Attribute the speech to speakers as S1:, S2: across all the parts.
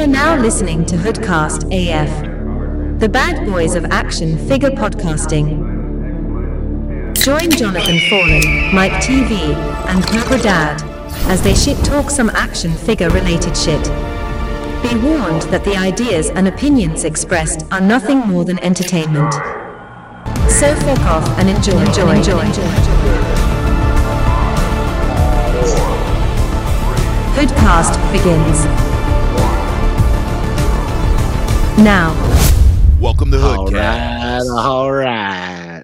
S1: are now listening to Hoodcast AF, the bad boys of action figure podcasting. Join Jonathan Fallen, Mike TV, and Cobra Dad as they shit talk some action figure related shit. Be warned that the ideas and opinions expressed are nothing more than entertainment. So fuck off and enjoy, enjoy, enjoy, Hoodcast begins. Now.
S2: Welcome to
S3: All
S2: Hoodcast.
S3: right, all right.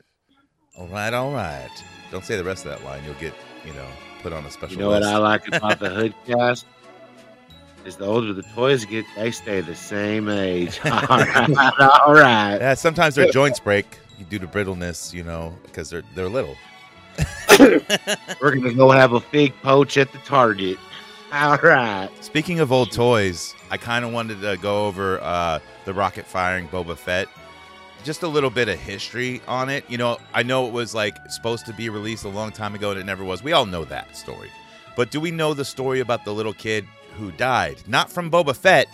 S2: All right, all right. Don't say the rest of that line. You'll get, you know, put on a special.
S3: You know what. I like about the Hoodcast? Is the older the toys get, they stay the same age. All right, all right.
S2: Yeah, sometimes their joints break due to brittleness, you know, because they're they're little.
S3: We're gonna go have a fig poach at the Target. All right.
S2: Speaking of old toys, I kind of wanted to go over uh, the rocket firing Boba Fett. Just a little bit of history on it. You know, I know it was like supposed to be released a long time ago and it never was. We all know that story. But do we know the story about the little kid who died? Not from Boba Fett.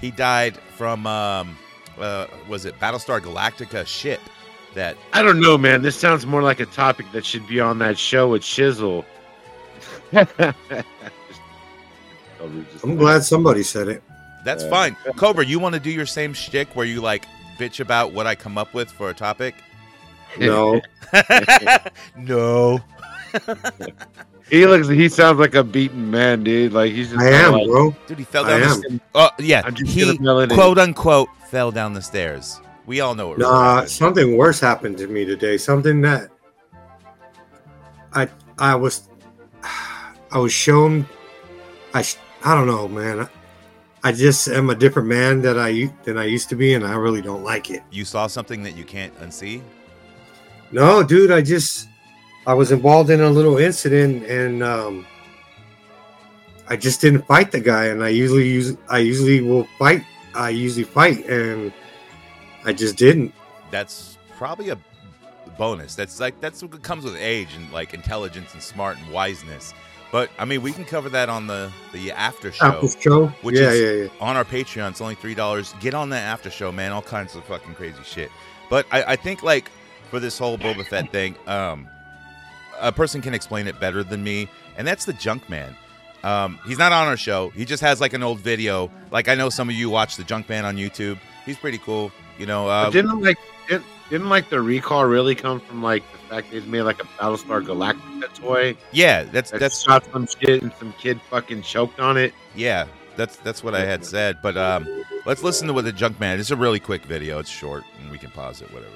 S2: He died from, um, uh, was it Battlestar Galactica ship that
S3: I don't know, man. This sounds more like a topic that should be on that show with Shizzle.
S4: I'm glad somebody said it.
S2: That's
S3: Yeah.
S2: fine. Cobra, you want to do your same shtick where you like bitch about what I come up with for a topic?
S4: No,
S2: no.
S3: He looks. He sounds like a beaten man, dude. Like he's just.
S4: I am,
S3: like,
S4: bro.
S2: Dude, he fell down
S4: am.
S2: the stairs. Oh, yeah.
S3: I'm just
S2: He,
S3: it.
S2: quote unquote, fell down the stairs. We all know it.
S4: Nah,
S2: happened.
S4: something worse happened to me today. Something that I I was I was shown. I sh- I don't know, man. I just am a different man that I than I used to be, and I really don't like it.
S2: You saw something that you can't unsee?
S4: No, dude, I just I was involved in a little incident, and um, I just didn't fight the guy. And I usually use I usually will fight. I usually fight, and I just didn't.
S2: That's probably a bonus. That's like that's what comes with age and like intelligence and smart and wiseness. But I mean, we can cover that on the the after show.
S4: Apple show,
S2: which
S4: yeah,
S2: is-
S4: yeah, yeah.
S2: on our Patreon. It's only three dollars. Get on that after show, man. All kinds of fucking crazy shit. But I, I think like for this whole Boba Fett thing, um, a person can explain it better than me, and that's the Junk Man. Um, he's not on our show. He just has like an old video. Like I know some of you watch the Junk Man on YouTube. He's pretty cool. You know, uh,
S3: didn't like didn't, didn't like the recall really come from like fact they made like a Battlestar Galactica toy
S2: yeah, that's
S3: that
S2: that's
S3: shot some shit and some kid fucking choked on it.
S2: yeah, that's that's what I had said. But um, let's listen to what the Junk Man. It's a really quick video. It's short, and we can pause it. Whatever.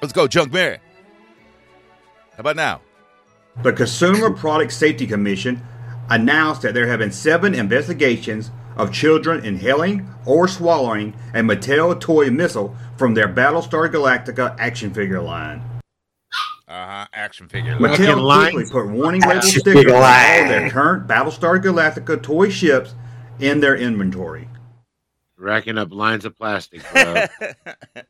S2: Let's go, Junk Man. How about now?
S5: The Consumer Product Safety Commission announced that there have been seven investigations of children inhaling or swallowing a Mattel toy missile from their Battlestar Galactica action figure line.
S2: Uh huh. Action figure.
S3: Fucking
S5: Mattel
S3: lines.
S5: quickly put warning label stickers on all their current Battlestar Galactica toy ships in their inventory.
S3: Racking up lines of plastic, bro.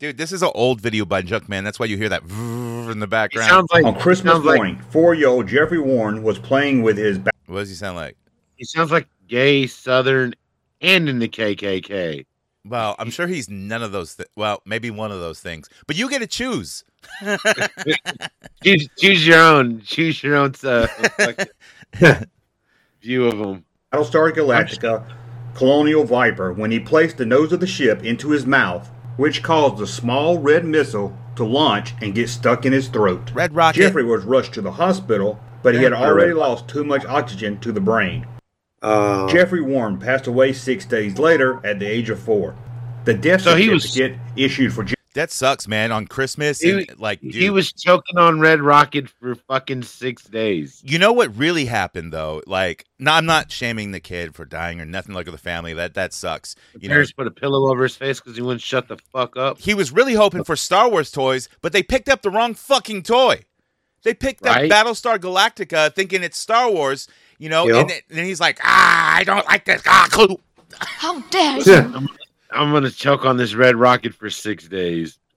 S2: Dude, this is an old video by Junk Man. That's why you hear that vvv in the
S3: He
S2: background.
S3: sounds like
S5: On Christmas
S3: sounds like-
S5: morning, four-year-old Jeffrey Warren was playing with his
S2: what does he sound like?
S3: he sounds like gay Southern and in the KKK.
S2: Well, I'm sure he's none of those. Th- well, maybe one of those things. But you get to choose.
S3: Choose, choose your own. Choose your own uh, fucking view of them.
S5: Battlestar Galactica Colonial Viper when he placed the nose of the ship into his mouth, which caused the small red missile to launch and get stuck in his throat.
S2: Red Rocket.
S5: Jeffrey was rushed to the hospital, but he had already lost too much oxygen to the brain.
S4: Uh,
S5: Jeffrey Warren passed away six days later at the age of four. The death
S3: So he was-
S5: certificate issued for Je-
S2: That sucks, man. On Christmas,
S3: He-
S2: and, like, dude,
S3: He was choking on Red Rocket for fucking six days.
S2: You know what really happened though? Like, no, I'm not shaming the kid for dying or nothing like the family. That that sucks. You know,
S3: Parents put a pillow over his face because he wouldn't shut the fuck up.
S2: he was really hoping for Star Wars toys, but they picked up the wrong fucking toy. They picked
S3: Right.
S2: up Battlestar Galactica, thinking it's Star Wars. You know,
S4: Yep.
S2: and then and he's like, ah, I don't like this. Ah, clue.
S6: How dare you?
S4: yeah.
S3: I'm gonna choke on this Red Rocket for six days.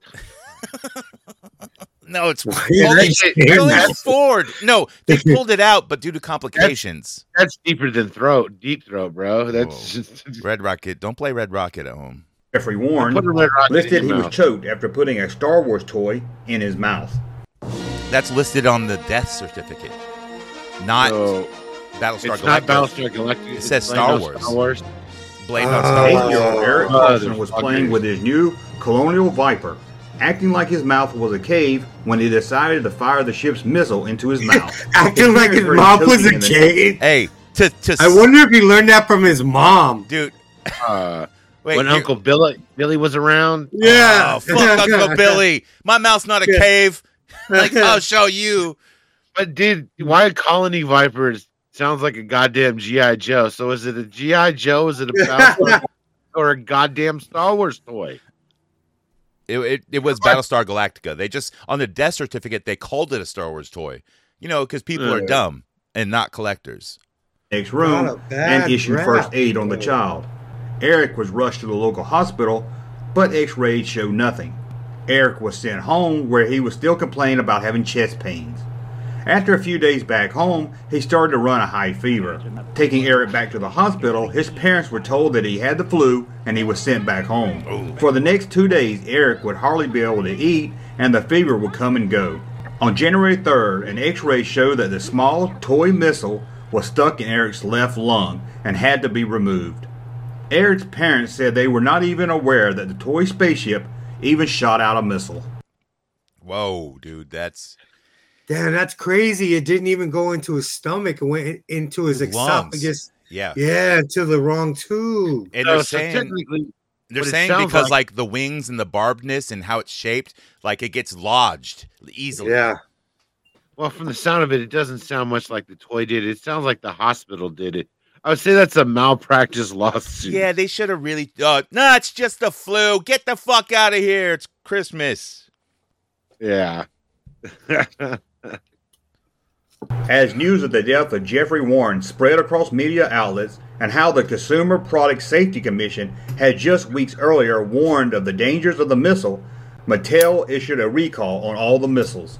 S2: No, it's
S4: Yeah,
S2: only,
S4: that's-
S2: it's only
S3: that's-
S2: forward. No, they pulled it out, but due to complications.
S3: That's deeper than throat, deep throat, bro. That's just
S2: Red Rocket, don't play Red Rocket at home.
S5: Jeffrey Warren
S3: Put a red rocket in
S5: listed he
S3: your
S5: was choked after putting a Star Wars toy in his mouth.
S2: That's listed on the death certificate, not
S3: So,
S2: Battlestar
S3: it's not
S2: Galactica.
S3: Battlestar Galactica.
S2: It
S3: it's
S2: says
S3: plain
S2: Star Wars.
S3: Star Wars.
S2: Blame
S4: Uh,
S2: on Star Wars.
S5: Eight-year-old Eric
S3: Oh,
S5: Carson was playing with his new Colonial Viper, acting like his mouth was a cave when he decided to fire the ship's missile into his mouth.
S4: Acting like his mouth was a
S5: choking in the-
S4: cave.
S2: Hey, to to
S4: I wonder if he learned that from his mom.
S2: dude.
S3: Uh,
S2: Wait,
S3: when
S2: here-
S3: Uncle Billy Billy was around.
S4: Yeah.
S2: Oh, fuck Uncle Billy. My mouth's not a
S4: Yeah.
S2: cave. Like I'll show you.
S3: But dude, why Colony Vipers sounds like a goddamn GI Joe? So is it a GI Joe? Is it a Battlestar or a goddamn Star Wars toy?
S2: It, it, it was Battlestar Galactica. They just on the death certificate they called it a Star Wars toy. You know, because people are dumb and not collectors.
S5: next room
S4: Not a bad
S5: and issued
S4: rap.
S5: first aid on the child. Eric was rushed to the local hospital, but x-rays showed nothing. Eric was sent home where he was still complaining about having chest pains. After a few days back home, he started to run a high fever. Taking Eric back to the hospital, his parents were told that he had the flu and he was sent back home. For the next two days, Eric would hardly be able to eat and the fever would come and go. On January 3rd, an x ray showed that the small toy missile was stuck in Eric's left lung and had to be removed. Eric's parents said they were not even aware that the toy spaceship even shot out a missile.
S2: Whoa, dude, that's
S4: Damn, that's crazy. It didn't even go into his stomach. It went into his
S2: Lungs.
S4: esophagus.
S2: yeah.
S4: Yeah, to the wrong tube.
S2: And
S3: So-
S2: they're
S3: so
S2: saying
S3: technically,
S2: they're saying because
S3: like-
S2: like, the wings and the barbedness and how it's shaped, like it gets lodged easily.
S4: Yeah.
S3: well, from the sound of it, it doesn't sound much like the toy did. It sounds like the hospital did it. I would say that's a malpractice lawsuit.
S2: Yeah, they should have really. Uh, no, it's just the flu. Get the fuck out of here. It's Christmas.
S3: Yeah.
S5: As news of the death of Jeffrey Warren spread across media outlets and how the Consumer Product Safety Commission had just weeks earlier warned of the dangers of the missile, Mattel issued a recall on all the missiles,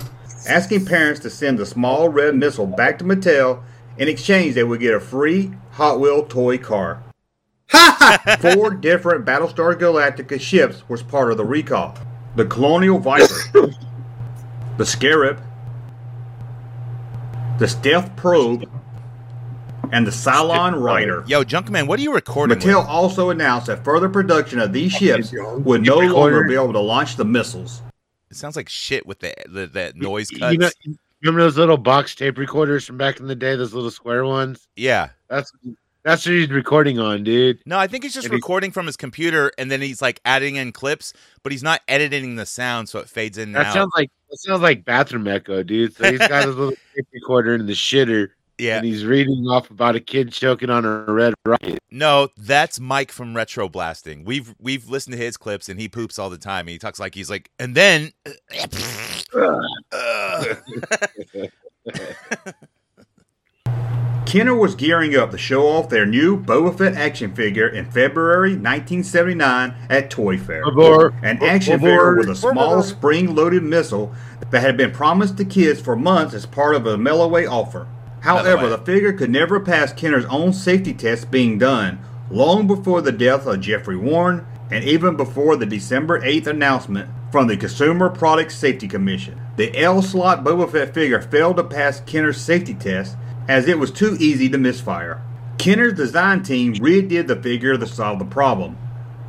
S5: asking parents to send the small red missile back to Mattel. In exchange, they would get a free Hot Wheel toy car. Four different Battlestar Galactica ships was part of the recall. The Colonial Viper, the Scarab, the Stealth Probe, and the Cylon Rider.
S2: Yo, Junkman, what are you recording?
S5: Mattel
S2: with?
S5: also announced that further production of these ships would no longer be able to launch the missiles.
S2: It sounds like shit with the, the that noise cuts.
S3: You know, remember those little box tape recorders from back in the day? Those little square ones.
S2: yeah.
S3: That's that's what he's recording on, dude.
S2: No, I think he's just
S3: And he-
S2: recording from his computer, and then he's like adding in clips, but he's not editing the sound, so it fades in and
S3: That
S2: out.
S3: sounds like that sounds like bathroom echo, dude. So he's got his little tape recorder in the shitter,
S2: yeah.
S3: and he's reading off about a kid choking on a red rocket.
S2: No, that's Mike from Retro Blasting. We've we've listened to his clips, and he poops all the time. And he talks like he's like, and then. Ugh.
S5: Uh, Kenner was gearing up to show off their new Boba Fett action figure in February 1979 at Toy Fair.
S3: Bobor-
S5: An action
S3: Bobor-
S5: figure with a small spring-loaded missile that had been promised to kids for months as part of a mail-away offer. However,
S2: mail-away.
S5: the figure could never pass Kenner's own safety tests being done long before the death of Jeffrey Warren and even before the December 8th announcement from the Consumer Product Safety Commission. The L-slot Boba Fett figure failed to pass Kenner's safety test as it was too easy to misfire. Kenner's design team redid the figure to solve the problem.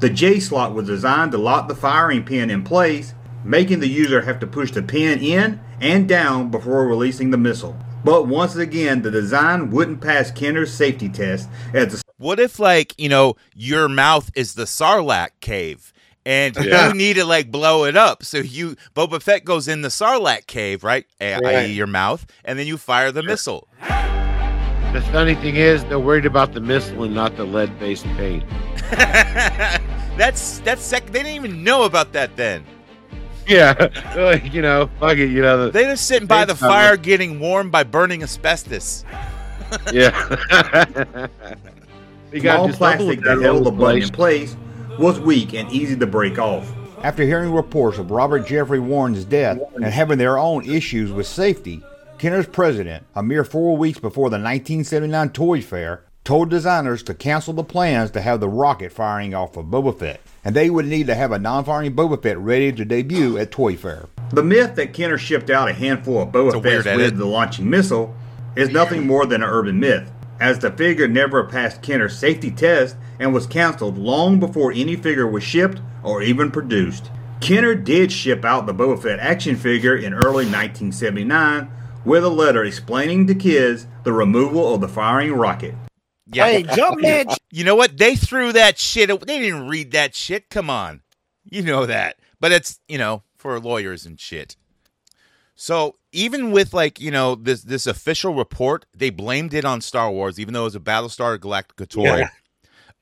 S5: The J slot was designed to lock the firing pin in place, making the user have to push the pin in and down before releasing the missile. But once again, the design wouldn't pass Kenner's safety test as the
S2: What if, like, you know, your mouth is the Sarlacc cave and
S3: Yeah.
S2: you need to, like, blow it up? So you, Boba Fett goes in the Sarlacc cave, right? A-
S4: Right.
S2: i.e., your mouth, and then you fire the missile.
S3: The funny thing is, they're worried about the missile and not the lead-based paint.
S2: that's, that's sec. They didn't even know about that then.
S3: Yeah, like, you know, fuck it, you know. The,
S2: They're just sitting by the
S3: Thanks, Thomas.
S2: fire getting warm by burning asbestos.
S3: yeah. you
S5: small
S3: do something
S5: plastic that
S3: that
S5: held the
S3: little
S5: in
S3: place.
S5: place was weak and easy to break off. After hearing reports of Robert Jeffrey Warren's death and having their own issues with safety, Kenner's president, a mere four weeks before the 1979 Toy Fair, told designers to cancel the plans to have the rocket firing off of Boba Fett, and they would need to have a non-firing Boba Fett ready to debut at Toy Fair. The myth that Kenner shipped out a handful of Boba Fett with the launching missile is nothing more than an urban myth, as the figure never passed Kenner's safety test and was canceled long before any figure was shipped or even produced. Kenner did ship out the Boba Fett action figure in early 1979 with a letter explaining to kids the removal of the firing rocket.
S2: Yeah.
S6: Hey, jump man.
S2: You know what? They threw that shit. They didn't read that shit. Come on. You know that. But it's, you know, for lawyers and shit. So even with like, you know, this this official report, they blamed it on Star Wars, even though it was a Battlestar Galactica toy.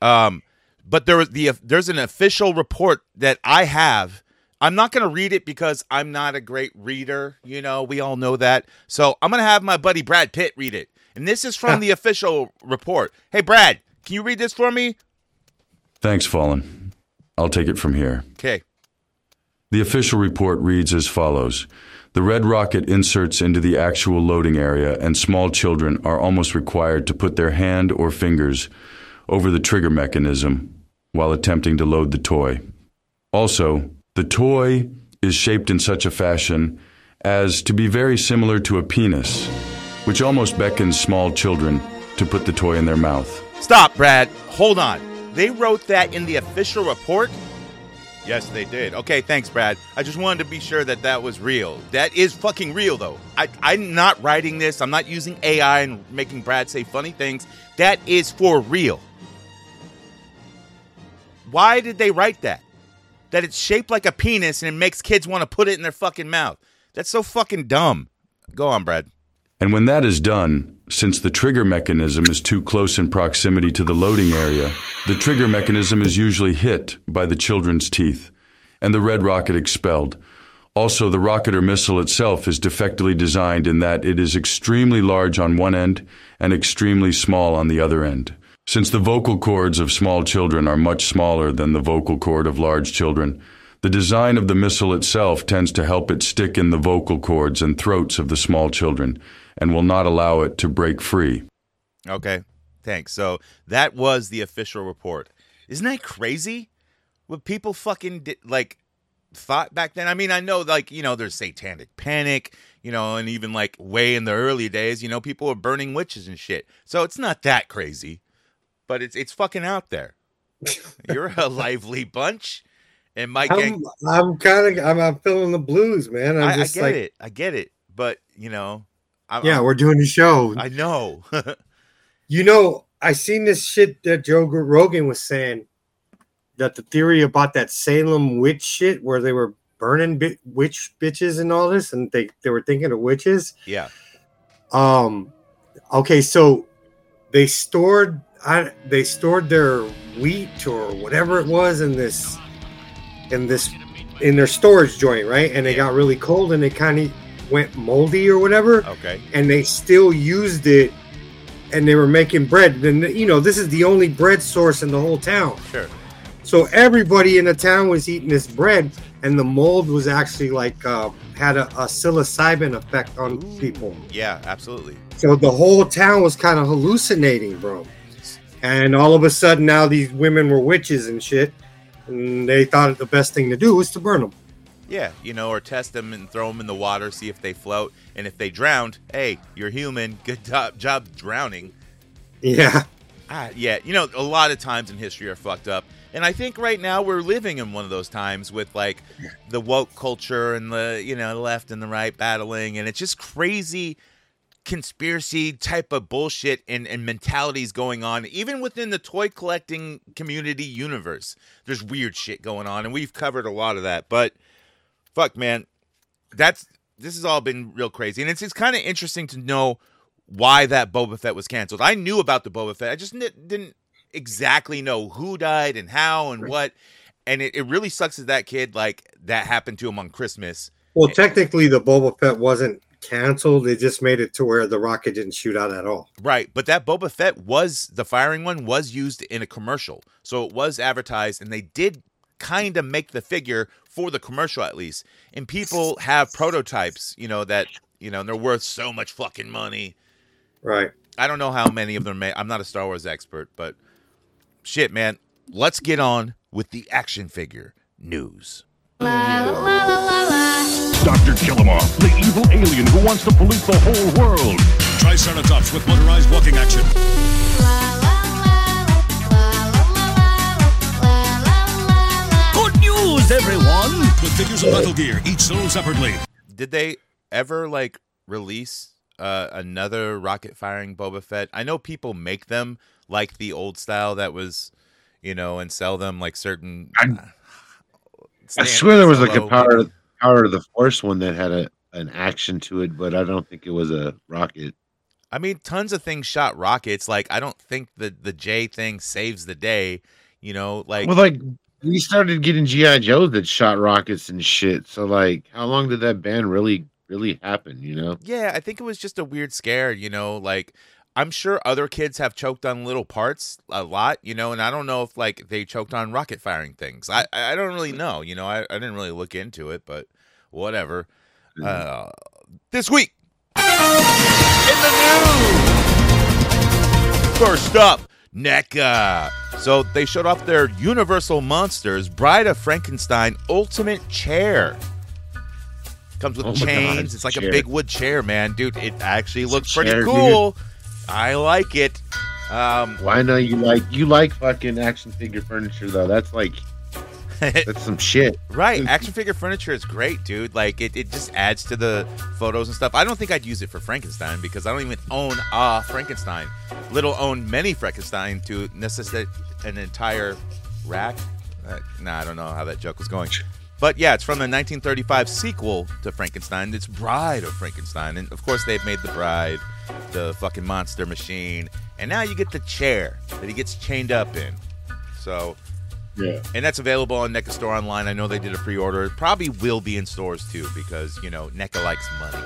S2: Um, but there was the there's an official report that I have. I'm not going to read it because I'm not a great reader. You know, we all know that. So I'm going to have my buddy Brad Pitt read it. And this is from the official report. Hey, Brad, can you read this for me?
S7: Thanks, Fallen. I'll take it from here.
S2: Okay.
S7: The official report reads as follows The red rocket inserts into the actual loading area, and small children are almost required to put their hand or fingers over the trigger mechanism while attempting to load the toy. Also, the toy is shaped in such a fashion as to be very similar to a penis, which almost beckons small children to put the toy in their mouth.
S2: Stop, Brad. Hold on. They wrote that in the official report? Yes, they did. Okay, thanks, Brad. I just wanted to be sure that that was real. That is fucking real, though. I, I'm not writing this. I'm not using AI and making Brad say funny things. That is for real. Why did they write that? That it's shaped like a penis and it makes kids want to put it in their fucking mouth. That's so fucking dumb. Go on, Brad.
S7: And when that is done, since the trigger mechanism is too close in proximity to the loading area, the trigger mechanism is usually hit by the children's teeth and the red rocket expelled. Also, the rocket or missile itself is defectively designed in that it is extremely large on one end and extremely small on the other end. Since the vocal cords of small children are much smaller than the vocal cord of large children, the design of the missile itself tends to help it stick in the vocal cords and throats of the small children and will not allow it to break free.
S2: Okay, thanks. So that was the official report. Isn't that crazy? What people fucking did, like thought back then. I mean, I know like you know there's satanic panic, you know, and even like way in the early days, you know, people were burning witches and shit. So it's not that crazy, but it's it's fucking out there. You're a lively bunch, and Mike.
S4: I'm, I'm kind of I'm, I'm feeling the blues, man. I'm
S2: I, I get
S4: like,
S2: it. I get it. But you know, I'm,
S4: yeah,
S2: I'm-
S4: we're doing the show.
S2: I know.
S4: You know, I seen this shit that Joe Rogan was saying that the theory about that Salem witch shit, where they were burning bi- witch bitches and all this, and they they were thinking of witches.
S2: yeah.
S4: Um, okay, so they stored I, they stored their wheat or whatever it was in this in this in their storage joint, right? And it got really cold and it kind of went moldy or whatever
S2: Okay.
S4: and they still used it and they were making bread then you know this is the only bread source in the whole town
S2: Sure.
S4: so everybody in the town was eating this bread and the mold was actually like uh, had a, a psilocybin effect on people
S2: Yeah. Absolutely.
S4: so the whole town was kind of hallucinating bro and all of a sudden now these women were witches and shit and they thought the best thing to do was to burn them
S2: Yeah, you know, or test them and throw them in the water, see if they float, and if they drowned, hey, you're human. Good job, job drowning.
S4: yeah.
S2: Ah, yeah, you know, a lot of times in history are fucked up, and I think right now we're living in one of those times with like the woke culture and the you know left and the right battling, and it's just crazy conspiracy type of bullshit and, and mentalities going on even within the toy collecting community universe. There's weird shit going on and we've covered a lot of that. But fuck man that's this has all been real crazy and it's, it's kind of interesting to know why that Boba Fett was canceled. I knew about the Boba Fett. I just n- didn't exactly know who died and how and what. And it, it really sucks that that kid like that happened to him on Christmas.
S4: Well, technically, the Boba Fett wasn't canceled. They just made it to where the rocket didn't shoot out at all.
S2: Right, but that Boba Fett was the firing one was used in a commercial. So it was advertised and they did kind of make the figure for the commercial at least. And people have prototypes, you know, that you know, and they're worth so much fucking money.
S4: Right.
S2: I don't know how many of them made. I'm not a Star Wars expert, but shit, man. Let's get on with the action figure news.
S6: Dr. Killemoff, the evil alien who wants to pollute the whole world. Triceratops with motorized walking action.
S8: Good everyone!
S6: With figures of Metal Gear, each sold separately.
S2: Did they ever like release uh, another rocket firing Boba Fett? I know people make them like the old style that was, you know, and sell them like certain.
S3: I-
S2: uh,
S3: I swear there was like a power power of the force one that had a an action to it, but I don't think it was a rocket.
S2: I mean, tons of things shot rockets. Like, I don't think the the J thing saves the day. You know, like
S3: well, like we started getting GI Joes that shot rockets and shit. So like, how long did that ban really really happen? You know?
S2: Yeah, I think it was just a weird scare, you know, like I'm sure other kids have choked on little parts a lot, you know, and I don't know if like they choked on rocket firing things. I I don't really know, you know. I, I didn't really look into it, but whatever. Uh this week in the news. First up, NECA. So they showed off their Universal Monsters Bride of Frankenstein Ultimate Chair. Comes with
S3: Oh my God,
S2: chains. it's like
S3: chair.
S2: a big wood chair, man, dude. It actually
S3: It's
S2: looks pretty
S3: chair, dude.
S2: cool. I like it. Um,
S3: Why not? You like you like fucking action figure furniture though? That's like that's some shit.
S2: right, action figure furniture is great, dude. Like it, it just adds to the photos and stuff. I don't think I'd use it for Frankenstein because I don't even own a Frankenstein. Little own many Frankenstein to necessitate an entire rack. Uh, nah, I don't know how that joke was going. But yeah, it's from the 1935 sequel to Frankenstein. It's Bride of Frankenstein. And of course, they've made the bride the fucking monster machine. And now you get the chair that he gets chained up in. So,
S3: Yeah.
S2: and that's available on NECA Store online. I know they did a pre order. It probably will be in stores too because, you know, NECA likes money,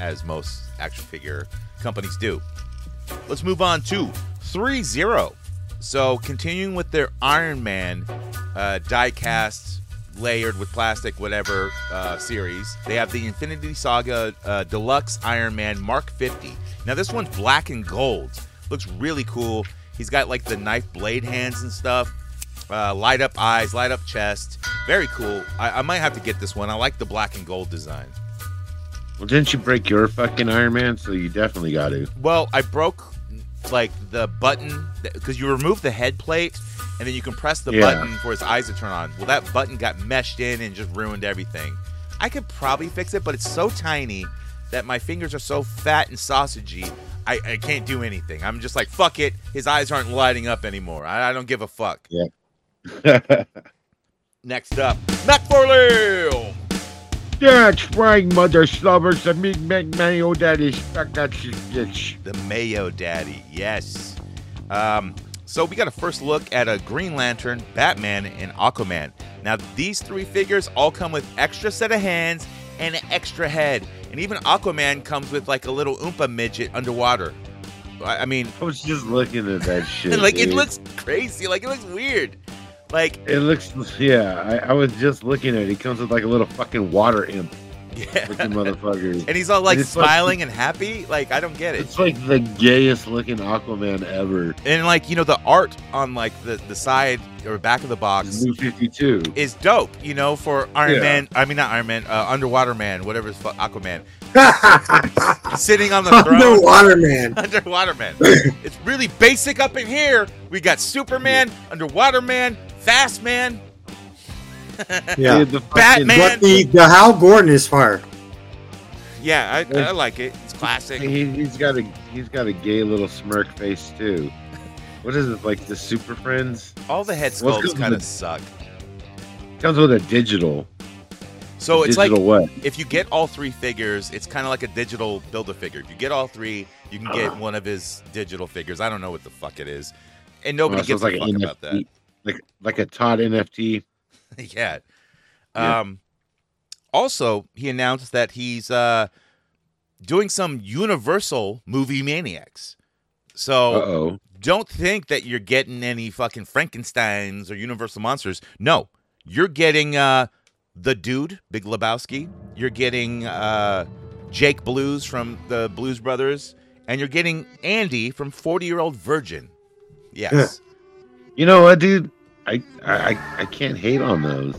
S2: as most action figure companies do. Let's move on to threezero. So, continuing with their Iron Man uh, die cast, layered with plastic, whatever uh, series, they have the Infinity Saga uh, Deluxe Iron Man Mark 50. Now, this one's black and gold. Looks really cool. He's got like the knife blade hands and stuff. Uh, light up eyes, light up chest. Very cool. I, I might have to get this one. I like the black and gold design.
S3: Well, didn't you break your fucking Iron Man? So you definitely got to.
S2: Well, I broke like the button because you remove the head plate and then you can press the
S3: Yeah.
S2: button for his eyes to turn on. Well, that button got meshed in and just ruined everything. I could probably fix it, but it's so tiny that my fingers are so fat and sausagey. I, I can't do anything. I'm just like, fuck it. His eyes aren't lighting up anymore. I, I don't give a fuck. Next up, Matt Forleo.
S3: That's right, mother slubbers. The meat meat mayo daddy stuck that shit.
S2: The Mayo Daddy, yes. Um, so we got a first look at a Green Lantern, Batman, and Aquaman. Now these three figures all come with extra set of hands and an extra head, and even Aquaman comes with like a little Oompa midget underwater. I, I mean,
S3: I was just looking at that shit.
S2: like it looks crazy, like it looks weird, like
S3: It looks, yeah. I, I was just looking at it. He comes with like a little fucking water imp
S2: yeah.
S3: motherfucker.
S2: and he's all like
S3: It's like-
S2: smiling and happy. Like I don't get it.
S3: It's like the gayest looking Aquaman ever.
S2: And like you know the art on like the the side or back of the box
S3: New 52.
S2: is dope, you know, for Iron
S3: Yeah.
S2: Man. I mean, not Iron Man, uh, Underwater Man, whatever is fu- Aquaman, sitting on the throne.
S4: Underwater man.
S2: Underwater Man. it's really basic up in here. We got Superman, Underwater Man, Fast Man.
S4: Yeah.
S3: Dude, the
S2: Batman.
S4: But the, the Hal Jordan is fire.
S2: Yeah, I, I like it. It's classic.
S3: He, he's got a he's got a gay little smirk face too. What is it like the Super Friends?
S2: All the head
S3: Well, it's
S2: kind
S3: of
S2: of suck.
S3: Comes with a digital.
S2: So it's like
S3: digital what?
S2: if you get all three figures, it's kind of like a digital build a figure. If you get all three, you can get ah. one of his digital figures. I don't know what the fuck it is, and nobody
S3: so
S2: gives a
S3: like
S2: fuck about that.
S3: NFT, like like a Todd NFT.
S2: yeah.
S3: Yeah.
S2: Um also he announced that he's uh doing some Universal movie maniacs. So
S3: oh.
S2: don't think that you're getting any fucking Frankensteins or Universal monsters. No. You're getting uh the dude, Big Lebowski. You're getting uh, Jake Blues from the Blues Brothers, and you're getting Andy from Forty Year Old Virgin. Yes,
S3: You know what, dude? I, I I- I can't hate on those.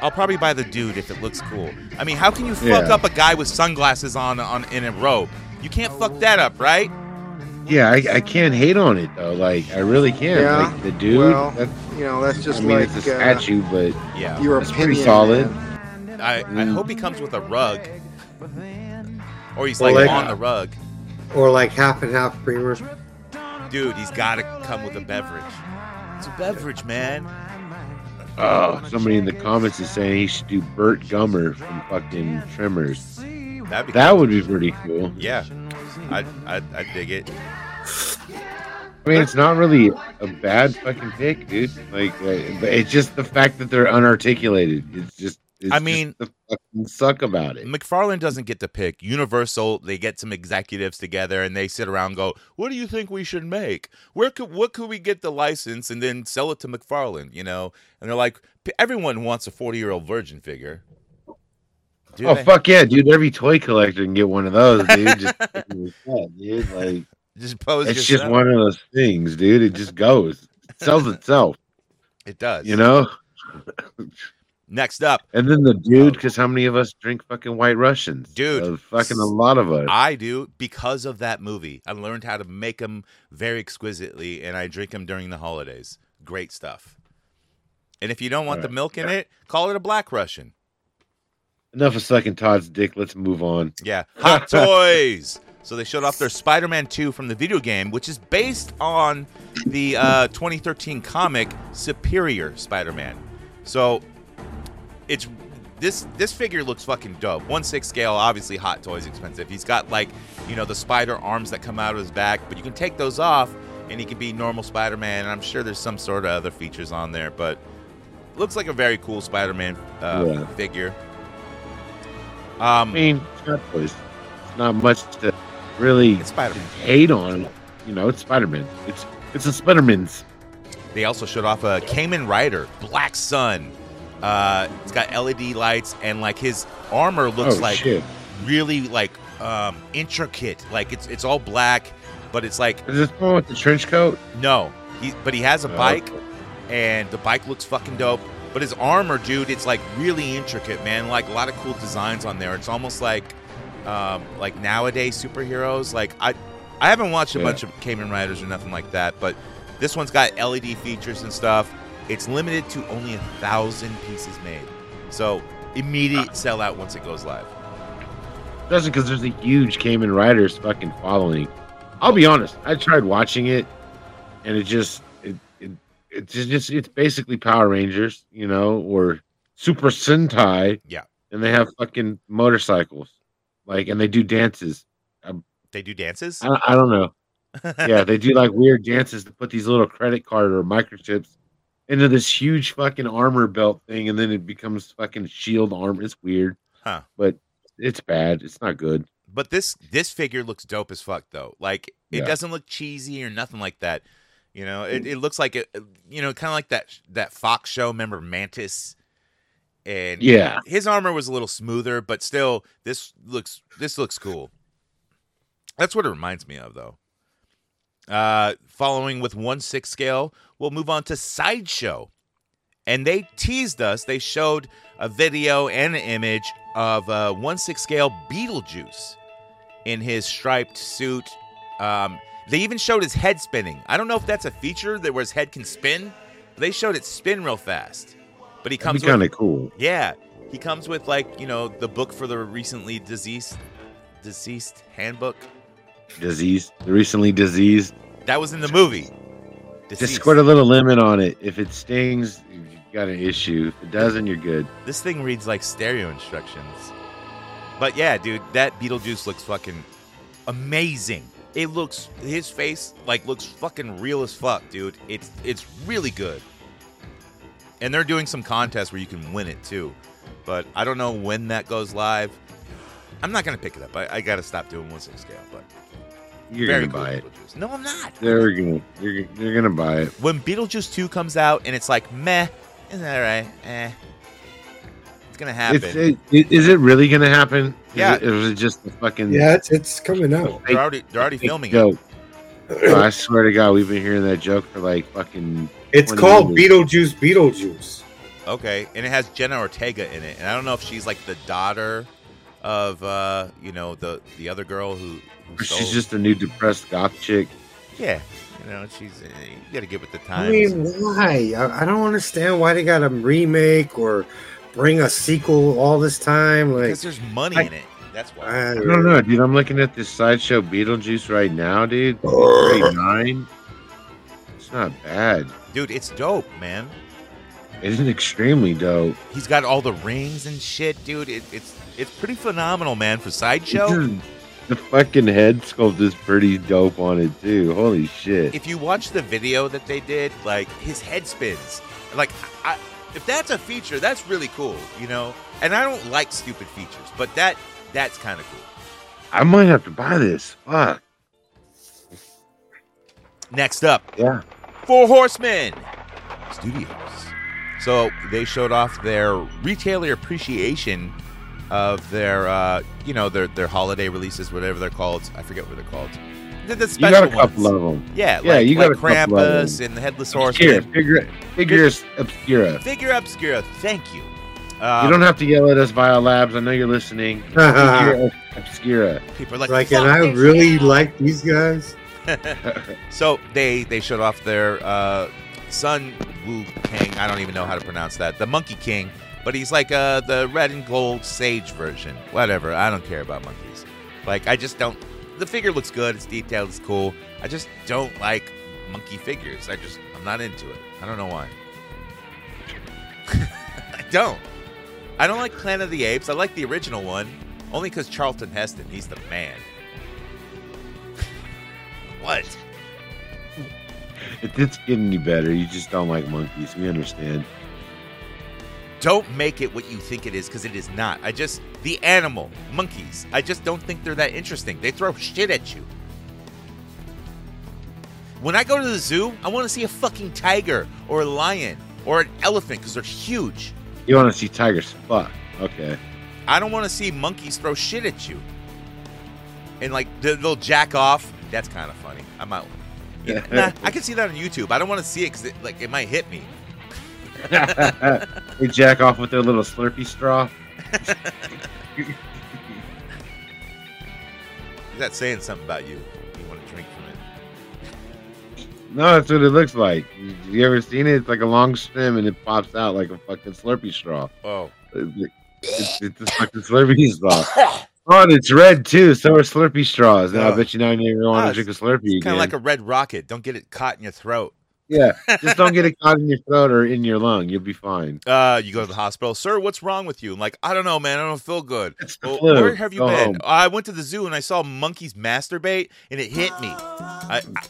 S2: I'll probably buy the dude if it looks cool. I mean, how can you fuck
S3: Yeah.
S2: up a guy with sunglasses on on in a robe? You can't fuck that up, right?
S3: Yeah, I, I can't hate on it though. Like I really can't.
S9: Yeah,
S3: Like the dude.
S9: well,
S3: that's,
S9: You know, that's just
S3: I mean,
S9: like
S3: it's a
S9: uh,
S3: statue, but
S2: Yeah.
S9: your
S3: That's pretty solid.
S9: man.
S2: I, I hope he comes with a rug, or he's
S4: Well,
S2: like
S4: like-
S2: on the rug.
S4: Or like half and half creamers.
S2: Dude, he's got to come with a beverage. It's a beverage, man.
S3: oh, somebody in the comments is saying he should do Burt Gummer from fucking Tremors.
S2: That'd be
S3: That would be pretty cool.
S2: Yeah, I I I dig it.
S3: I mean, it's not really a bad fucking pick, dude. Like, uh, but it's just the fact that they're unarticulated. It's just. It's
S2: I mean-
S3: suck about it.
S2: McFarlane doesn't get to pick. Universal, they get some executives together and they sit around and go, "What do you think we should make? Where could what could we get the license and then sell it to McFarlane?" You know, and they're like, "Everyone wants a forty-year-old virgin figure." Do
S3: oh
S2: they?
S3: fuck yeah, dude! Every toy collector can get one of those, dude. just, fucking with that, dude. Like,
S2: Just pose.
S3: it's just one of those things, dude. It just goes, it sells itself,
S2: It does.
S3: you know.
S2: Next up,
S3: And then the dude, because how many of us drink fucking White Russians,
S2: Dude.
S3: Uh, fucking a lot of us.
S2: I do because of that movie. I learned how to make them very exquisitely, and I drink them during the holidays. Great stuff. And if you don't want the milk in it, call it a Black Russian.
S3: Enough of sucking Todd's dick. Let's move on.
S2: Yeah, Hot Toys. So they showed off their Spider-Man 2 from the video game, which is based on the uh, 2013 comic Superior Spider-Man. So it's this this figure looks fucking dope. One six scale, obviously Hot Toys expensive. He's got like you know the spider arms that come out of his back, but you can take those off and he can be normal Spider-Man. And I'm sure there's some sort of other features on there, but looks like a very cool Spider-Man uh,
S3: Yeah.
S2: figure.
S3: I
S2: Um,
S3: mean, Hot Toys. It's not much to really hate on. You know, it's Spider Man. It's it's a Spider Man's.
S2: They also showed off a Kamen Rider, Black Sun. Uh, it's got LED lights and like his armor looks
S3: oh
S2: like
S3: shit!
S2: really like um, intricate. Like it's it's all black, but it's like
S3: Is this one with the trench coat?
S2: no. He but he has a
S3: Oh,
S2: bike, and the bike looks fucking dope. But his armor, dude, it's like really intricate, man. Like a lot of cool designs on there. It's almost like um, like nowadays superheroes. Like I I haven't watched a
S3: Yeah.
S2: bunch of Kamen Riders or nothing like that, but this one's got LED features and stuff. It's limited to only a thousand pieces made, so immediate ah. sellout once it goes live.
S3: Especially because there's a huge Kamen Riders fucking following. I'll be honest. I tried watching it, and it just it, it it's just it's basically Power Rangers, you know, or Super Sentai.
S2: Yeah.
S3: And they have fucking motorcycles, like, and they do dances.
S2: Um, they do dances.
S3: I, I don't know. yeah, they do like weird dances to put these little credit card or microchips into this huge fucking armor belt thing, and then it becomes fucking shield armor. It's weird,
S2: Huh.
S3: but it's bad. It's not good.
S2: But this this figure looks dope as fuck though. Like it
S3: Yeah.
S2: doesn't look cheesy or nothing like that. You know, it, it looks like it. You know, kind of like that that Fox show. Remember Mantis? And
S3: Yeah.
S2: his armor was a little smoother, but still, this looks this looks cool. That's what it reminds me of, though. Uh, following with one six scale, we'll move on to sideshow, and they teased us. They showed a video and an image of uh, one six scale Beetlejuice in his striped suit. Um, they even showed his head spinning. I don't know if that's a feature that where his head can spin. But they showed it spin real fast. But he comes
S3: kind of cool.
S2: yeah, he comes with like you know the book for the recently deceased deceased handbook.
S3: Disease, the recently diseased.
S2: That was in the movie.
S3: Just
S2: Deceased.
S3: squirt a little lemon on it. If it stings, you got an issue. If it doesn't, you're good.
S2: This thing reads like stereo instructions. But yeah, dude, that Beetlejuice looks fucking amazing. It looks his face like looks fucking real as fuck, dude. It's it's really good. And they're doing some contests where you can win it too. But I don't know when that goes live. I'm not gonna pick it up. I, I gotta stop doing one six scale, but
S3: You're
S2: very
S3: gonna
S2: cool
S3: buy it.
S2: No, I'm not.
S3: They're gonna. You're, you're gonna buy it.
S2: when Beetlejuice 2 comes out and it's like meh, isn't that right? Eh. It's gonna happen.
S3: It's, it, it, is it really gonna happen? Is
S2: Yeah.
S3: it- or is it just the fucking
S4: Yeah, it's, it's coming out.
S2: they're already they're already
S3: fake
S2: filming it.
S3: joke? Oh, I swear to God, we've been hearing that joke for like fucking.
S4: It's called
S3: years.
S4: Beetlejuice. Beetlejuice.
S2: Okay, and it has Jenna Ortega in it, and I don't know if she's like the daughter of uh, you know the the other girl who. Who
S3: she's just a new depressed goth chick.
S2: yeah, you know she's uh, you got to get with the times.
S4: I mean, why? I, I don't understand why they got to remake or bring a sequel all this time. Like,
S2: because there's money
S3: I-
S2: in it. That's why.
S4: I
S3: I don't know, dude. I'm looking at this sideshow Beetlejuice right now, dude.
S4: Urgh.
S3: Grade nine. It's not bad.
S2: Dude, it's dope, man.
S3: It isn't extremely dope.
S2: He's got all the rings and shit, dude. It, it's it's pretty phenomenal, man, for sideshow.
S3: The fucking head sculpt is pretty dope on it too. Holy shit!
S2: if you watch the video that they did, like his head spins. Like, I, if that's a feature, that's really cool, you know. And I don't like stupid features, but that that's kind of cool.
S3: I might have to buy this. Fuck.
S2: Next up,
S3: Yeah.
S2: Four Horsemen Studios. So they showed off their retailer appreciation of their, uh, you know, their their holiday releases, whatever they're called. I forget what they're called. The, the
S3: You got a couple
S2: ones.
S3: of them.
S2: Yeah,
S3: Yeah,
S2: like,
S3: you got
S2: like
S3: a
S2: Krampus and the Headless Horseman.
S3: Figure, figures obscura.
S2: Figure Obscura. Thank you. Um,
S3: you don't have to yell at us, Via Labs. I know you're listening. Figure obscura.
S2: people are like,
S4: like, and I really
S2: shit."
S4: like these guys.
S2: So they they showed off their uh, Sun Wu King. I don't even know how to pronounce that. The Monkey King, but he's like uh, the red and gold sage version. Whatever. I don't care about monkeys. Like I just don't. The figure looks good. It's detailed. It's cool. I just don't like monkey figures. I just I'm not into it. I don't know why. I don't. I don't like Planet of the Apes. I like the original one only because Charlton Heston. He's the man. what?
S3: It didn't get any better. You just don't like monkeys. We understand.
S2: Don't make it what you think it is because it is not. I just the animal monkeys. I just don't think they're that interesting. They throw shit at you. When I go to the zoo, I want to see a fucking tiger or a lion or an elephant because they're huge.
S3: You want to see tigers? Fuck. Okay.
S2: I don't want to see monkeys throw shit at you. And like they- they'll jack off. That's kind of funny. I might. Yeah, nah, I can see that on YouTube. I don't want to see it because it, like it might hit me.
S3: they jack off with their little Slurpee straw.
S2: Is that saying something about you? You want to drink from it?
S3: No, that's what it looks like. You, ever seen it? It's like a long stem and it pops out like a fucking Slurpee straw.
S2: Oh,
S3: It's, it's, fucking Slurpee straw. Oh, and it's red too. So are Slurpee straws. Now I bet you now you want to drink a Slurpee
S2: it's kind of like a red rocket. Don't get it caught in your throat.
S3: Yeah, just don't get it caught in your throat or in your lung. You'll be fine.
S2: Uh, you go to the hospital, sir. What's wrong with you? I'm like, I don't know, man. I don't feel good.
S3: It's
S2: Well,
S3: flu.
S2: where have you
S3: Go
S2: been?
S3: home.
S2: I went to the zoo and I saw monkeys masturbate, and it hit me, I, I,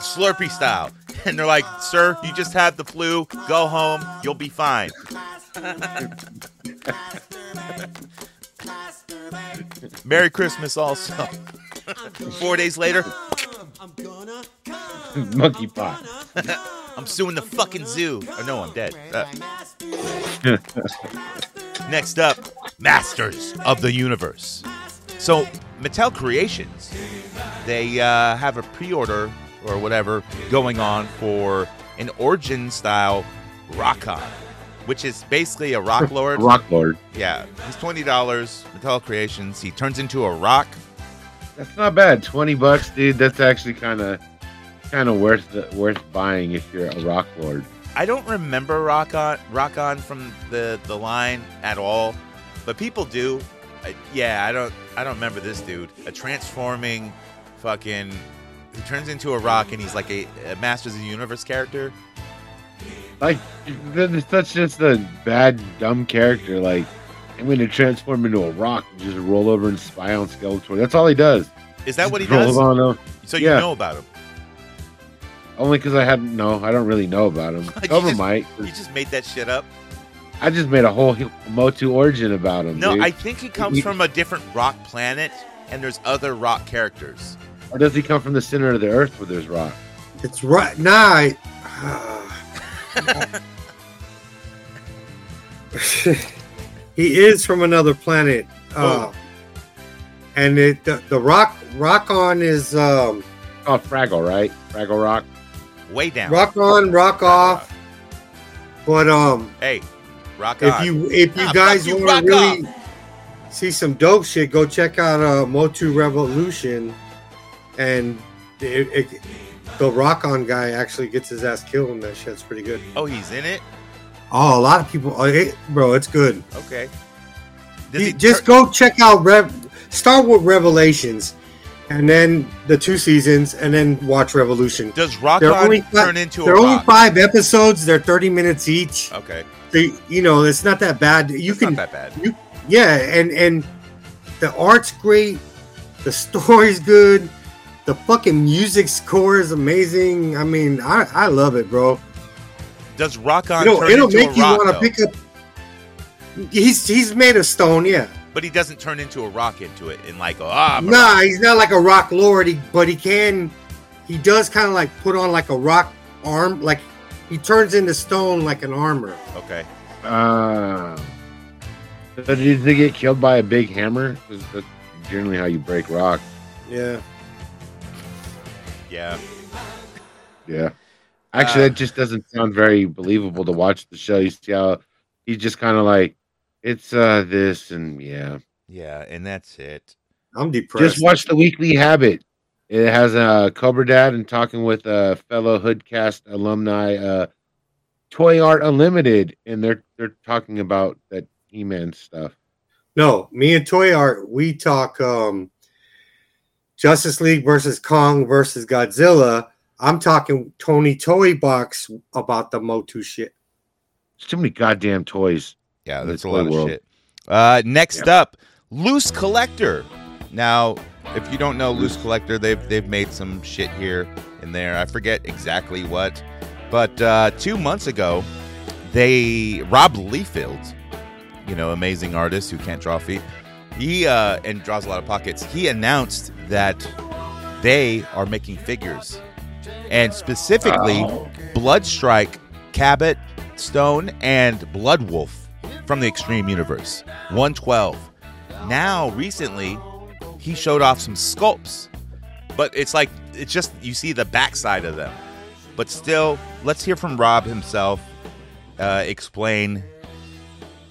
S2: Slurpee style. And they're like, sir, you just had the flu. Go home. You'll be fine. Merry Christmas, also. Four days later,
S3: Monkey pot.
S2: I'm suing the fucking zoo. Oh no, I'm dead. Uh, next up, Masters of the Universe. So, Mattel Creations, they uh, have a pre-order or whatever going on for an Origin style Rokkon, which is basically a Rock Lord.
S3: Rock Lord.
S2: Yeah, he's twenty dollars. Mattel Creations. He turns into a rock.
S3: That's not bad. Twenty bucks, dude. That's actually kind of, kind of worth the, worth buying if you're a Rock Lord.
S2: I don't remember Rock On Rock On from the the line at all, but people do. I, yeah, I don't I don't remember this dude. A transforming fucking who turns into a rock and he's like a, a Masters of the Universe character.
S3: Like, that's just a bad, dumb character. Like, I'm going to transform into a rock and just roll over and spy on Skeletor. That's all he does.
S2: Is that what he does?
S3: on over.
S2: So you
S3: yeah.
S2: know about him.
S3: Only because I hadn't. No, I don't really know about him.
S2: You
S3: Cover
S2: just-
S3: might.
S2: You just made that shit up.
S3: I just made a whole Motu origin about him.
S2: No,
S3: dude.
S2: I think he comes
S3: He-
S2: from a different rock planet and there's other rock characters.
S3: Or does he come from the center of the earth where there's rock?
S4: It's right. Nah. I, He is from another planet. Uh, and it the, the rock rock on is um
S3: Oh, Fraggle, right? Fraggle Rock.
S2: Way down.
S4: rock on, rock off. But um
S2: Hey, rock
S4: if
S2: on.
S4: you if you
S2: Ah,
S4: guys
S2: you,
S4: want to really see some dope shit, go check out uh Motu Revolution and it, it, the rock on guy actually gets his ass killed in that shit. It's pretty good.
S2: oh, he's in it.
S4: Oh, a lot of people, oh, it, bro, it's good.
S2: Okay. Does
S4: You
S2: he
S4: just go check out Rev. Start with Revelations, and then the two seasons, and then watch Revolution.
S2: Does rock
S4: They're
S2: on
S4: only fi-
S2: turn into a
S4: They're only
S2: rock?
S4: five episodes. They're thirty minutes each.
S2: Okay,
S4: So, you know, it's not that bad. You
S2: it's
S4: can,
S2: not that bad.
S4: you, yeah, and and the art's great. The story's good. The fucking music score is amazing. I mean, I I love it, bro.
S2: Does rock on
S4: It'll,
S2: turn
S4: it'll
S2: into
S4: make
S2: a
S4: you want to pick up. He's he's made of stone, yeah.
S2: But he doesn't turn into a rock into it and like ah. I'm
S4: Nah,
S2: rock.
S4: he's not like a rock lord, he, but he can. He does kind of like put on like a rock arm, like he turns into stone like an armor.
S2: Okay.
S3: Uh, so did they get killed by a big hammer? 'Cause That's generally how you break rock.
S4: Yeah.
S2: Yeah.
S3: Yeah. Actually,
S2: Uh,
S3: that just doesn't sound very believable to watch the show. You see how he's just kind of like, it's uh this and yeah.
S2: Yeah, and that's it.
S4: I'm depressed.
S3: Just watch the Weekly Habit. It has uh, Cobra Dad and talking with uh, fellow Hoodcast alumni, uh, Toy Art Unlimited, and they're they're talking about that He-Man stuff.
S4: No, me and Toy Art, we talk um Justice League versus Kong versus Godzilla. I'm talking Tony Toy Box about the Motu shit.
S3: There's too many goddamn toys.
S2: Yeah, that's a lot
S3: toy
S2: of
S3: world.
S2: shit. Uh, next up, Loose Collector. Now, if you don't know Loose Collector, they've they've made some shit here and there. I forget exactly what, but uh, two months ago, they Rob Liefeld, you know, amazing artist who can't draw feet, he uh, and draws a lot of pockets. He announced that they are making figures, and specifically
S3: Oh.
S2: Bloodstrike, Cabbot, Stone, and Bloodwulf from the Extreme Universe. 112. Now, recently, he showed off some sculpts, but it's like it's just you see the backside of them. But still, let's hear from Rob himself uh, explain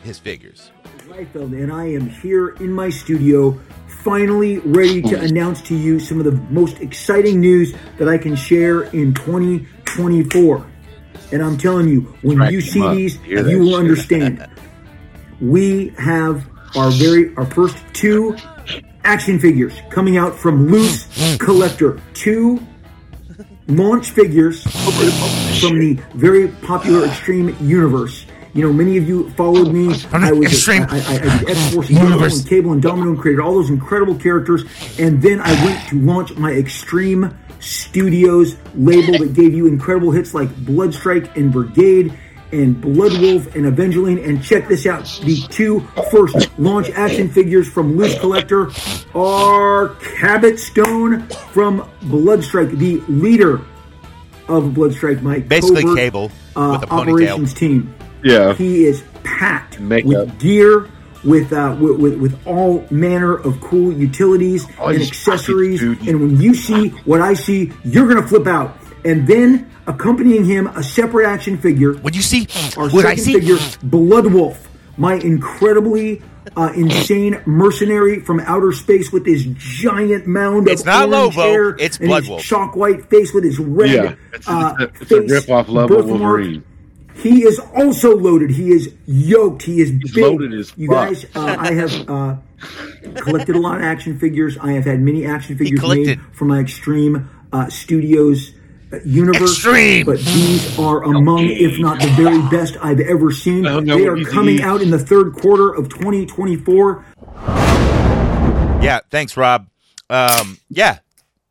S2: his figures.
S9: Liefeld, and I am here in my studio, finally ready to announce to you some of the most exciting news that I can share in 2024. And I'm telling you, when you see
S3: up.
S9: these,
S3: Hear
S9: you will
S3: shit.
S9: understand. we have our very our first two action figures coming out from Loose Collector. Two launch figures from the very popular Extreme Universe. You know, many of you followed me. I was
S2: Extreme
S9: I, I, I did X Force
S2: Universe.
S9: and Cable and Domino and created all those incredible characters. And then I went to launch my Extreme Studios label that gave you incredible hits like Bloodstrike and Brigade and Bloodwulf and Evangeline. And check this out: the two first launch action figures from Loose Collector are Cabbot Stone from Bloodstrike, the leader of Bloodstrike, my
S2: Basically,
S9: covert,
S2: Cable
S9: uh,
S2: with a ponytail.
S9: operations team.
S3: Yeah.
S9: He is packed
S3: Makeup.
S9: with gear, with, uh, with with with all manner of cool utilities
S3: Oh,
S9: and accessories.
S3: fucking.
S9: And when you see what I see, you're gonna flip out. And then accompanying him, a separate action figure.
S2: When you see
S9: Our
S2: what I see,
S9: figure, Bloodwulf, my incredibly uh, insane mercenary from outer space with his giant mound
S2: It's
S9: of
S2: not
S9: orange
S2: Lobo,
S9: hair
S2: it's
S9: and
S2: Blood
S9: his
S2: Wolf.
S9: chalk white face with his red
S3: Yeah. It's,
S9: uh,
S3: it's a, it's a rip-off level
S9: birthmark.
S3: Wolverine.
S9: He is also loaded. He is yoked. He is
S3: He's
S9: big.
S3: loaded as
S9: you
S3: fuck.
S9: guys, uh, I have uh, collected a lot of action figures. I have had many action figures
S2: collected.
S9: made for my Extreme uh, Studios uh, universe.
S2: Extreme.
S9: But these are among, if not the very best I've ever seen.
S3: I don't know
S9: They
S3: what
S9: are
S3: these
S9: coming
S3: eat.
S9: out in the third quarter of 2024.
S2: Yeah, thanks, Rob. Um, yeah,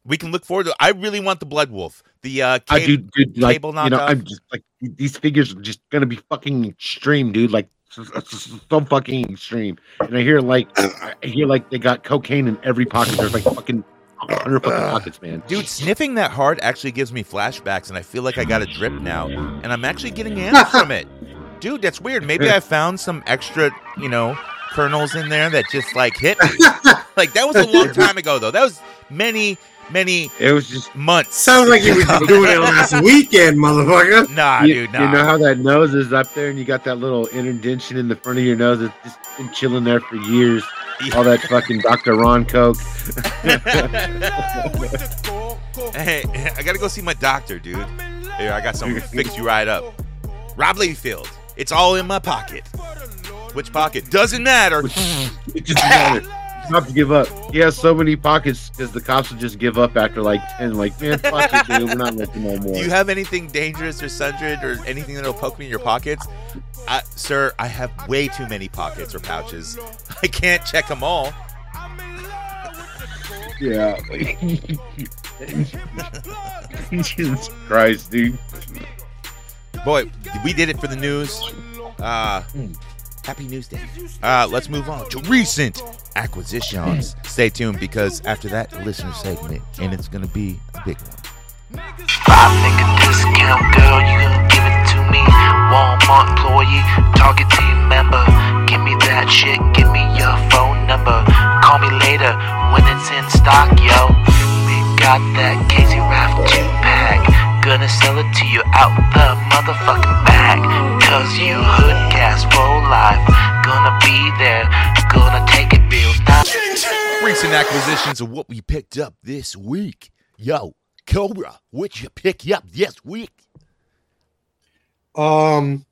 S2: we can look forward to. I really want the Bloodwulf. The uh,
S3: I
S2: cab-
S3: do, dude. Like,
S2: cable
S3: you know. I'm just like these figures are just gonna be fucking extreme, dude. Like so, so- fucking extreme. And I hear like I hear like they got cocaine in every pocket. There's like fucking hundred fucking pockets, man.
S2: Dude, sniffing that hard actually gives me flashbacks, and I feel like I got a drip now, and I'm actually getting amped from it. dude, that's weird. Maybe I found some extra, you know, kernels in there that just like hit me. like that was a long time ago, though. That was many, many
S3: It was just
S2: months.
S4: Sounds like you were doing it last weekend, motherfucker.
S2: Nah,
S3: you,
S2: dude, nah.
S3: you know how that nose is up there, and you got that little indentation in the front of your nose that's just been chilling there for years. All that fucking Dr. Ron Coke.
S2: Hey, I gotta go see my doctor, dude. Here, I got something to fix you right up. Rob Layfield. It's all in my pocket. Which pocket? Doesn't matter.
S3: It just matter. Stop to give up. He has so many pockets because the cops will just give up after like ten. Like, man, fuck it, dude. We're not looking no more.
S2: Do you have anything dangerous or sundred or anything that'll poke me in your pockets? I, sir, I have way too many pockets or pouches. I can't check them all.
S3: yeah. Jesus Christ, dude.
S2: Boy, we did it for the news. Uh, happy News Day. Uh, let's move on to recent acquisitions. Stay tuned because after that, listener segment, and it's gonna be a big one.
S10: Five nigga discount, girl, you gon' give it to me. Walmart employee, Target team member. Give me that shit, give me your phone number. Call me later when it's in stock, yo. We got that Casey Raft 2 pack. Gonna sell it to you out the motherfucking bag. Cause you hoodcast for life. Gonna be there, gonna take it real nice.
S2: Recent acquisitions of what we picked up this week. Yo, Cobra, what you pick up this week?
S4: Um,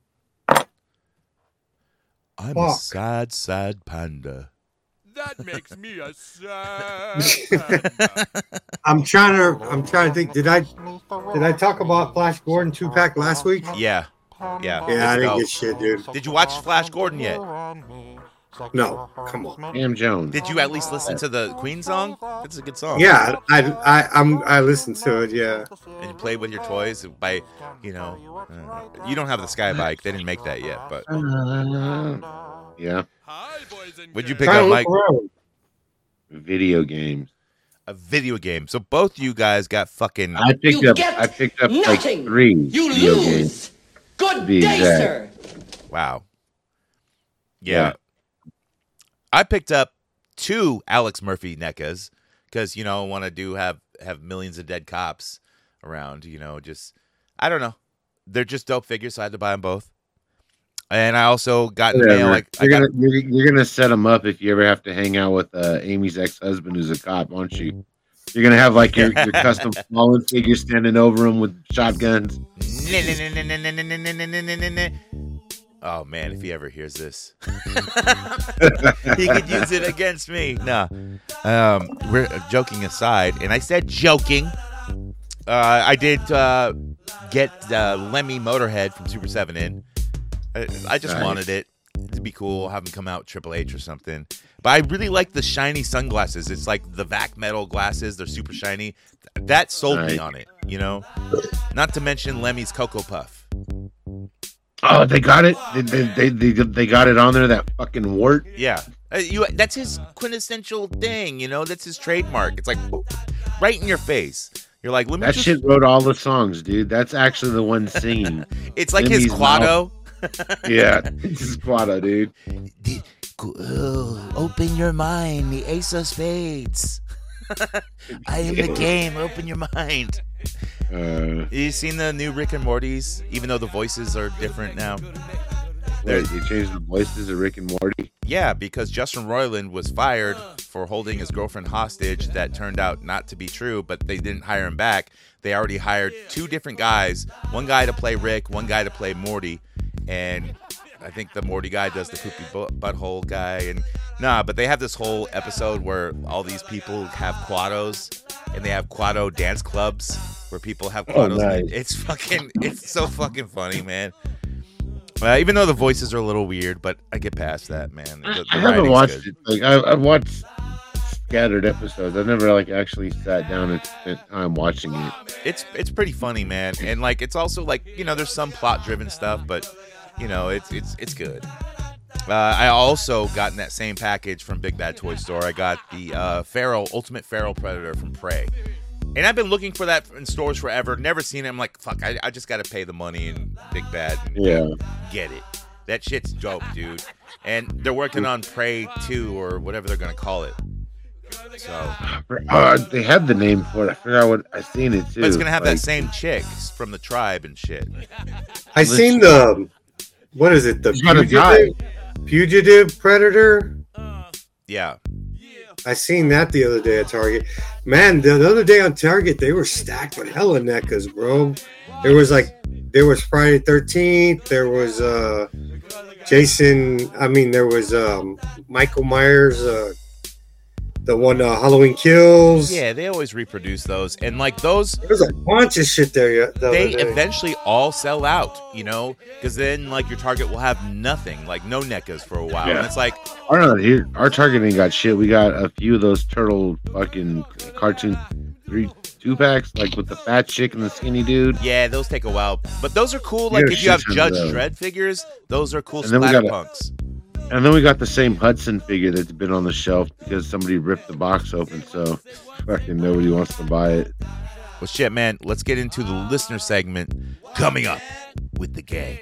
S2: I'm a sad, sad panda.
S11: That makes me a sad.
S4: I'm trying to. I'm trying to think. Did I did I talk about Flash Gordon two pack last week?
S2: Yeah, yeah.
S4: Yeah, I didn't get shit, dude.
S2: Did you watch Flash Gordon yet?
S4: No, come on.
S3: Sam Jones.
S2: Did you at least listen to the Queen song? It's a good song.
S4: Yeah, I I I'm I listened to it. Yeah,
S2: And you play with your toys by, you know, uh, you don't have the Sky Bike. They didn't make that yet, but
S3: Uh, yeah.
S2: would you pick up,
S4: look
S2: Mike?
S3: Video games.
S2: A video game. So both you guys got fucking.
S3: I picked
S8: You
S3: up. I picked up like three
S8: You
S3: video
S8: lose.
S3: games.
S8: Good
S3: Be
S8: day,
S3: exact.
S8: sir.
S2: Wow. Yeah.
S3: Yeah.
S2: I picked up two Alex Murphy NECAs because you know I want to do have have millions of dead cops around. You know, just I don't know. They're just dope figures, so I had to buy them both. And I also got in mail like I
S3: you're,
S2: got
S3: gonna, you're, you're gonna set them up if you ever have to hang out with uh, Amy's ex-husband, who's a cop, aren't you? You're gonna have like your, your custom fallen figure standing over him with shotguns.
S2: Oh man, if he ever hears this, he could use it against me. No, um, we're joking aside, and I said joking. Uh, I did uh, get uh, Lemmy Motorhead from Super Seven in. I, I just
S3: Nice.
S2: wanted it to be cool, have him come out Triple H or something. But I really like the shiny sunglasses. It's like the vac metal glasses; they're super shiny. That sold me on it. You know, not to mention Lemmy's Cocoa Puff.
S3: Oh, they got it. They, they, they, they, got it on there. That fucking wart.
S2: Yeah, uh, you. That's his quintessential thing. You know, that's his trademark. It's like right in your face. You're like, let me
S3: That
S2: just.
S3: shit wrote all the songs, dude. That's actually the one singing.
S2: It's like his
S3: Lemmy's
S2: Quado.
S3: yeah, it's Squatto, dude.
S2: Oh, open your mind, the Ace of Spades. I am the game. Open your mind.
S3: Uh,
S2: You seen the new Rick and Morty's? Even though the voices are different now.
S3: wait, they changed the voices of Rick and Morty.
S2: Yeah, because Justin Roiland was fired for holding his girlfriend hostage. That turned out not to be true, but they didn't hire him back. They already hired two different guys one guy to play Rick, one guy to play Morty. And I think the Morty guy does the poopy butthole guy. And nah, but they have this whole episode where all these people have quados and they have quado dance clubs where people have
S3: Oh,
S2: quados.
S3: nice.
S2: It's fucking, it's so fucking funny, man. Uh, even though the voices are a little weird, but I get past that, man. The- the
S3: I haven't watched
S2: good.
S3: it. Like I, I've watched scattered episodes. I've never like actually sat down and spent time watching it.
S2: It's it's pretty funny, man, and like it's also like you know there's some plot driven stuff, but you know it's it's it's good. Uh, I also got in that same package from Big Bad Toy Store. I got the uh, Feral Ultimate Feral Predator from Prey, and I've been looking for that in stores forever. Never seen it. I'm like, fuck, I, I just got to pay the money and Big Bad and
S3: Yeah.
S2: get it. That shit's dope, dude. And they're working on Prey 2 or whatever they're gonna call it. So,
S3: Uh, they had the name for it. I forgot what I seen it too.
S2: but it's gonna have
S3: Like,
S2: that same chick from the tribe and shit.
S4: I seen the what is it? The
S3: He's
S4: fugitive, fugitive predator.
S2: Yeah.
S4: I seen that the other day at Target. Man, the, the other day on Target, they were stacked with hella NECAs, bro. There was like, there was Friday Thirteenth. There was uh Jason. I mean, there was um Michael Myers. Uh, the one uh, Halloween Kills.
S2: Yeah, they always reproduce those, and like those,
S4: There's a bunch of shit there. yeah, the
S2: they eventually all sell out. You know, because then like your Target will have nothing, like no NECAs for a while, and
S3: Yeah.
S2: it's like,
S3: I don't know. Here, our Target ain't got shit. We got a few of those turtle fucking cartoon three two packs, like with the fat chick and the skinny dude.
S2: yeah, those take a while, but those are cool.
S3: Yeah,
S2: Like if you have Judge. Dredd figures, those are cool
S3: And then we got a-
S2: splatterpunks.
S3: And then we got the same Hudson figure that's been on the shelf because somebody ripped the box open. So fucking nobody wants to buy it.
S2: Well, shit, man. Let's get into the listener segment coming up with the gang.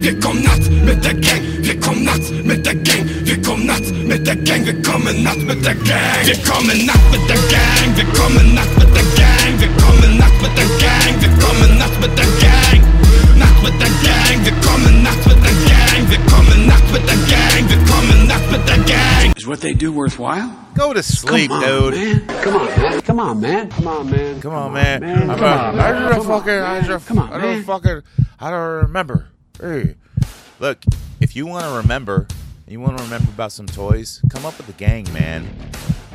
S12: Vi kom natt med the gang, vi kom natt med the gang, vi kom natt med the gang, vi kommer natt med the gang. Vi kommer natt med the gang, vi kommer natt med the gang, vi kommer natt med the gang, vi kommer natt med the gang. Natt med the gang, vi kommer natt med the gang, vi kommer natt med the gang, vi kommer natt med the gang.
S13: Is what they do worthwhile?
S2: Go to sleep,
S13: Come on,
S2: dude.
S13: man. Come on, man. Come on, man. Come on, man.
S2: Come on, man.
S13: man.
S2: I'm
S13: Come on,
S2: I
S13: man.
S2: don't
S13: Come on,
S2: fucking, I don't,
S13: Come on,
S2: I don't fucking, I don't remember. Hey, look, if you want to remember, you want to remember about some toys, come up with the gang, man.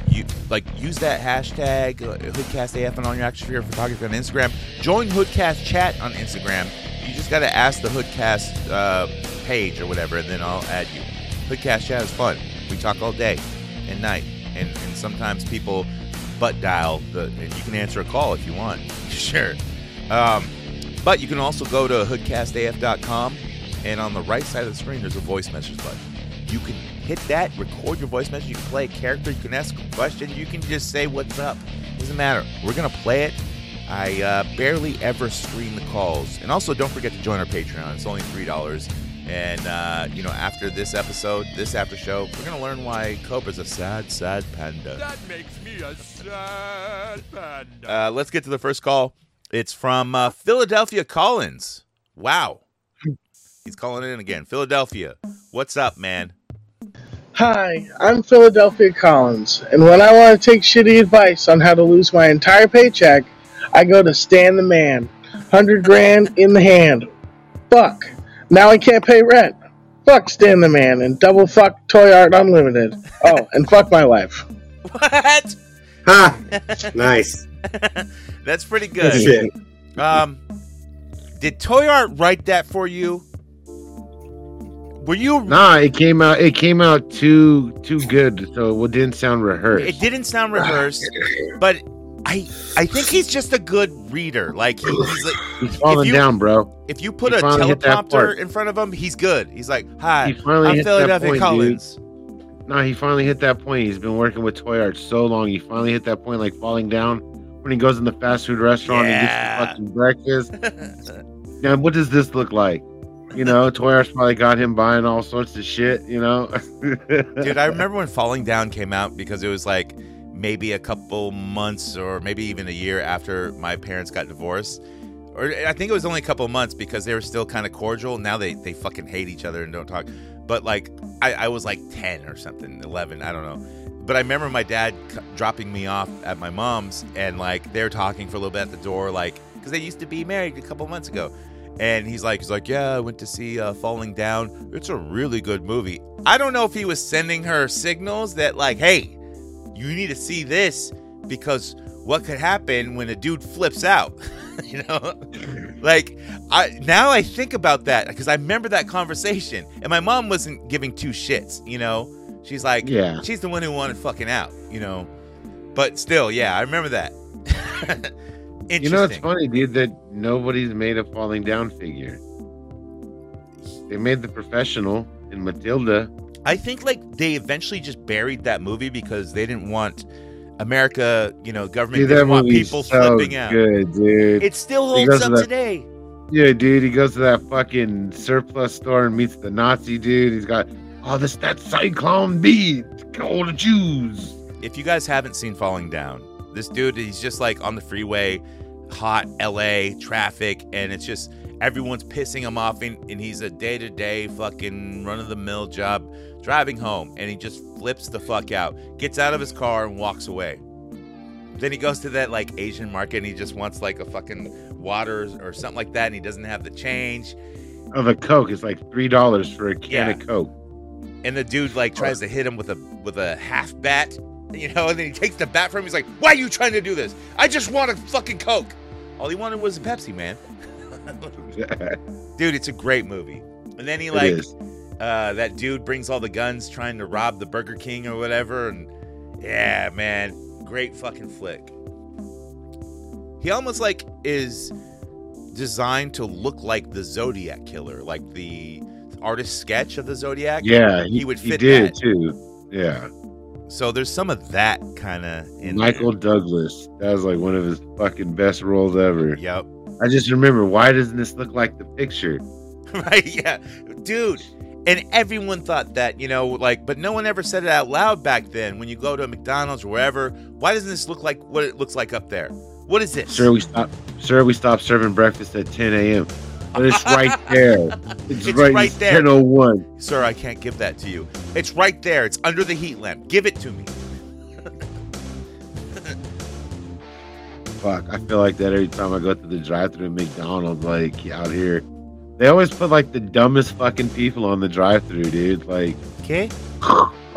S2: You like use that hashtag uh, HoodcastAF on your action figure photography on Instagram. Join Hoodcast chat on Instagram. You just got to ask the Hoodcast uh, page or whatever, and then I'll add you. Hoodcast chat is fun. We talk all day and night, and, and sometimes people butt dial the. And you can answer a call if you want. sure. Um, but you can also go to hoodcastaf.com, and on the right side of the screen, there's a voice message button. You can hit that, record your voice message. You can play a character. You can ask a question. You can just say what's up. Doesn't matter. We're gonna play it. I uh, barely ever screen the calls, and also don't forget to join our Patreon. It's only three dollars. And uh, you know, after this episode, this after show, we're gonna learn why Cobra's a sad, sad panda.
S11: That makes me a sad panda.
S2: Uh, let's get to the first call. It's from uh, Philadelphia Collins. Wow. He's calling in again. Philadelphia. What's up, man?
S14: Hi, I'm Philadelphia Collins, and when I want to take shitty advice on how to lose my entire paycheck, I go to Stan the Man. 100 grand in the hand. Fuck. Now I can't pay rent. Fuck Stan the Man and double fuck Toy Art Unlimited. Oh, and fuck my wife.
S2: What?
S4: Ha! nice.
S2: That's pretty
S4: Good
S2: good.
S4: shit.
S2: Um, did Toy Art write that for you? Were you?
S3: Nah, it came out. It came out too too good, so it didn't sound rehearsed.
S2: It didn't sound rehearsed, but I I think he's just a good reader. Like he, he's like,
S3: He's falling
S2: you-
S3: down, bro.
S2: if you put
S3: He
S2: a teleprompter in front of him, he's good. He's like, "Hi,
S3: He finally
S2: I'm
S3: hit that
S2: Philadelphia
S3: point,
S2: Collins."
S3: No, he finally hit that point. He's been working with toy art so long. He finally hit that point, like falling down when he goes in the fast food restaurant
S2: Yeah.
S3: and gets the fucking breakfast. now, what does this look like? You know, Toy Art's probably got him buying all sorts of shit. You know,
S2: Dude, I remember when Falling Down came out because it was like maybe a couple months or maybe even a year after my parents got divorced. Or I think it was only a couple months because they were still kind of cordial. Now they, they fucking hate each other and don't talk. But like, I, I was like 10 or something, 11, I don't know. But I remember my dad c- dropping me off at my mom's and like they were talking for a little bit at the door, like, because they used to be married a couple months ago. And he's like, he's like, yeah, I went to see uh, Falling Down. It's a really good movie. I don't know if he was sending her signals that like, hey, you need to see this because what could happen when a dude flips out, you know? like, I now I think about that because I remember that conversation, and my mom wasn't giving two shits, you know. She's like,
S3: Yeah.
S2: she's the one who wanted fucking out, you know. But still, yeah, I remember that. Interesting.
S3: you know, it's funny, dude, that nobody's made a falling down figure. They made the professional in Matilda.
S2: I think like they eventually just buried that movie because they didn't want America, you know, government
S3: Dude,
S2: didn't want people
S3: so
S2: flipping out.
S3: good, dude.
S2: It still holds up
S3: that-
S2: today.
S3: Yeah, dude, he goes to that fucking surplus store and meets the Nazi dude. He's got, oh, this that Zyklon B, all the Jews.
S2: If you guys haven't seen Falling Down, this dude, he's just like on the freeway, hot LA traffic, and it's just everyone's pissing him off, and, and he's a day to day fucking run of the mill job driving home, and he just flips the fuck out, gets out of his car, and walks away. Then he goes to that like Asian market and he just wants like a fucking water or something like that, and he doesn't have the change.
S3: Oh, of a Coke it's like three dollars for a can
S2: Yeah.
S3: of Coke.
S2: And the dude like tries to hit him with a with a half bat, you know, and then he takes the bat from him. He's like, "Why are you trying to do this? I just want a fucking Coke." All he wanted was a Pepsi, man. Dude, it's a great movie. And then he like uh that dude brings all the guns trying to rob the Burger King or whatever and yeah, man, great fucking flick. He almost like is designed to look like the Zodiac killer, like the artist sketch of the Zodiac.
S3: Yeah,
S2: he, would fit
S3: did
S2: that.
S3: too. Yeah,
S2: So there's some of that kind of in
S3: Michael Douglas. That was like one of his fucking best roles ever.
S2: Yep.
S3: I just remember why doesn't this look like the picture?
S2: right? Yeah, dude. And everyone thought that, you know, like, but no one ever said it out loud back then. When you go to a McDonald's or wherever, why doesn't this look like what it looks like up there? What is this?
S3: Sir, we stop. Sir, we stopped serving breakfast at 10 a.m. But it's right there. It's,
S2: It's
S3: right,
S2: right
S3: it's
S2: there.
S3: 10:01.
S2: Sir, I can't give that to you. It's right there. It's under the heat lamp. Give it to me.
S3: Fuck, I feel like that every time I go to the drive-through at McDonald's, like out here. They always put like the dumbest fucking people on the drive-through, dude. Like,
S2: Okay.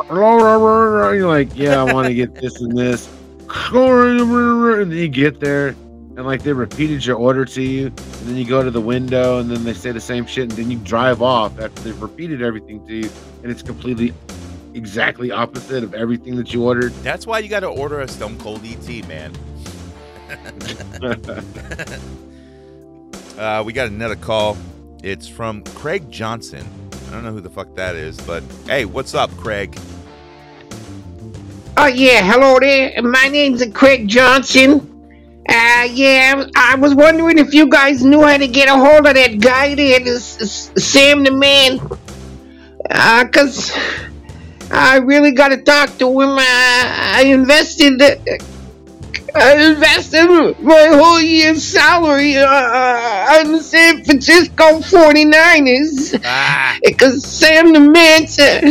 S3: you're like, yeah, I want to get this and this, and then you get there, and like they repeated your order to you, and then you go to the window, and then they say the same shit, and then you drive off after they've repeated everything to you, and it's completely, exactly opposite of everything that you ordered.
S2: That's why you got to order a Stone Cold ET, man. uh, we got another call. It's from Craig Johnson. I don't know who the fuck that is, but hey, what's up, Craig?
S15: Oh yeah, hello there. My name's Craig Johnson. Uh, yeah, I was wondering if you guys knew how to get a hold of that guy there, this, Sam the Man. Uh, cause I really gotta talk to him. Uh, I invested, I invested my whole year's salary uh, on the San Francisco 49ers. Because Sam the Man said,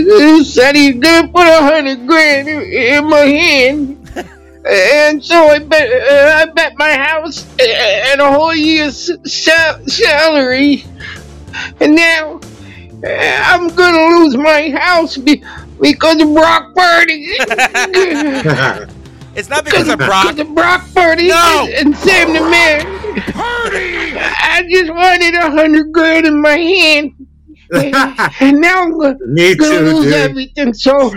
S15: said he's gonna put a hundred grand in, my hand. And so I bet uh, I bet my house uh, and a whole year's sal- salary, and now uh, I'm gonna lose my house be- because of Brock Purdy.
S2: it's not because of Brock.
S15: Because of Brock Purdy
S2: No!
S15: and, and Sam the Man. Purdy! I just wanted a hundred grand in my hand. and now I'm gonna,
S4: Me
S15: gonna lose
S4: dude.
S15: everything. So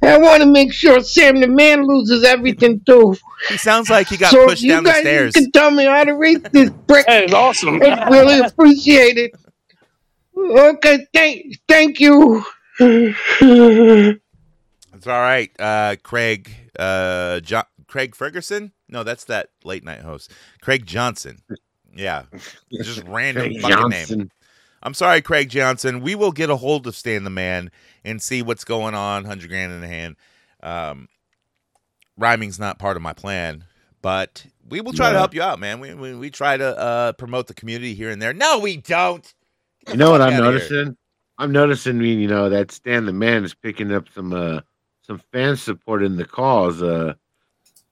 S15: I want to make sure Sam the Man loses everything too.
S2: He sounds like he got
S15: so
S2: pushed
S15: if you
S2: down the
S15: guys
S2: stairs.
S15: can tell me how to rate this brick. That's awesome. I really appreciate it. Okay, thank, thank you.
S2: It's all right, uh, Craig. Uh, jo- Craig Ferguson? No, that's that late night host. Craig Johnson. Yeah, just random fucking name. I'm sorry, Craig Johnson. We will get a hold of Stan the Man and see what's going on. Hundred grand in the hand. Um, rhyming's not part of my plan, but we will try to help you out, man. We we, we try to uh, promote the community here and there. No, we don't.
S3: You know what I'm
S2: outta here.
S3: noticing? I'm noticing, you know, that Stan the Man is picking up some uh some fan support in the cause, uh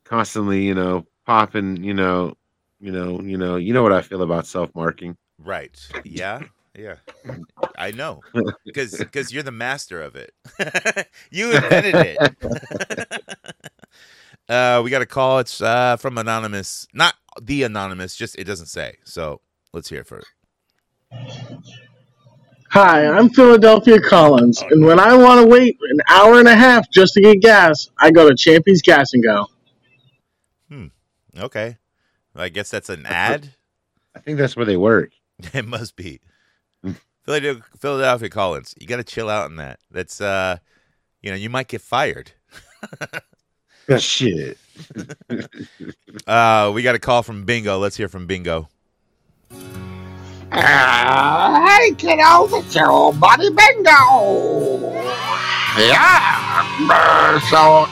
S3: constantly, you know, popping, you know, you know, you know, you know what I feel about self marking.
S2: Right. Yeah. Yeah. I know. Because because you're the master of it. you invented it. uh, we got a call. It's uh, from anonymous, not the anonymous. Just it doesn't say. So let's hear it first.
S14: Hi, I'm Philadelphia Collins, and when I want to wait an hour and a half just to get gas, I go to Champy's Gas and Go. Hmm.
S2: Okay. I guess that's an ad.
S3: I think that's where they work.
S2: it must be. Philadelphia, Philadelphia Collins. You got to chill out on that. That's uh, you know, you might get fired.
S3: Shit.
S2: uh, we got a call from Bingo. Let's hear from Bingo.
S16: Uh, hey, kiddo, it's your old buddy Bingo. Yeah. uh, so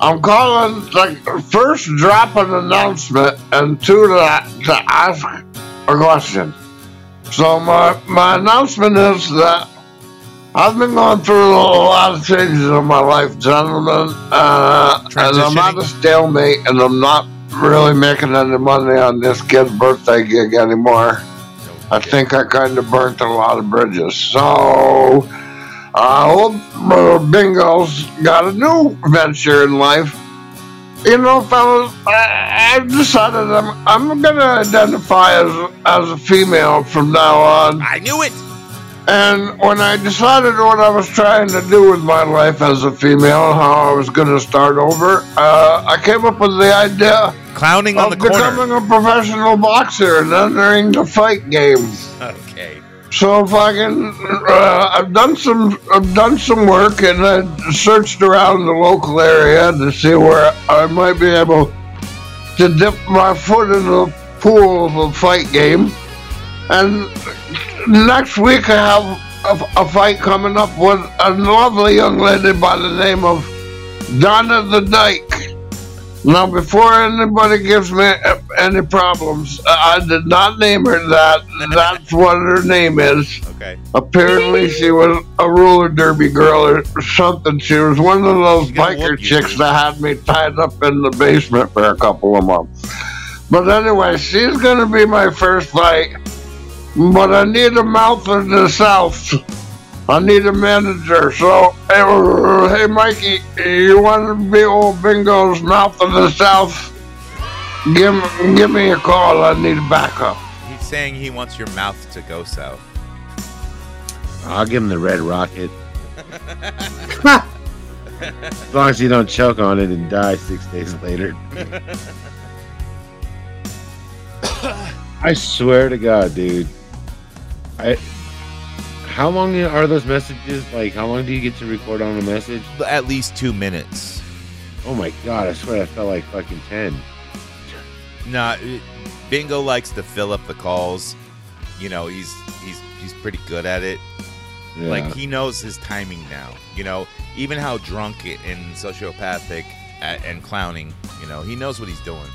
S16: I'm calling to first drop an announcement and two to, to ask a question. So my my announcement is that I've been going through a lot of changes in my life, gentlemen, uh, and I'm at a stalemate, and I'm not really making any money on this kid's birthday gig anymore. I think I kind of burnt a lot of bridges. So, I hope uh, Bingo's got a new venture in life. You know, fellas, I've decided I'm, I'm going to identify as, as a female from now on.
S2: I knew it!
S16: And when I decided what I was trying to do with my life as a female, how I was going to start over, uh, I came up with the idea
S2: Clowning on
S16: of
S2: the corner.
S16: becoming a professional boxer and entering the fight game.
S2: Okay.
S16: So if I can, uh, I've done some, I've done some work and I searched around the local area to see where I might be able to dip my foot in the pool of a fight game. And next week I have a, a fight coming up with a lovely young lady by the name of Donna the Dyke. Now, before anybody gives me any problems, I did not name her that. That's what her name is.
S2: Okay.
S16: Apparently, she was a roller derby girl or something. She was one of those biker chicks that had me tied up in the basement for a couple of months. But anyway, she's going to be my first fight. But I need a mouth in the south. I need a manager. So, hey, uh, Mikey, you want to be old Bingo's mouth in the south? Give, give me a call. I need backup.
S2: He's saying he wants your mouth to go south.
S3: I'll give him the red rocket. As long as you don't choke on it and die six days later. I swear to God, dude. I. How long are those messages? Like, how long do you get to record on a message?
S2: At least two minutes.
S3: Oh my God! I swear I felt like fucking ten.
S2: Nah, Bingo likes to fill up the calls. You know, he's he's he's pretty good at it.
S3: Yeah.
S2: Like he knows his timing now. You know, even how drunk and sociopathic uh, and clowning. You know, he knows what he's doing.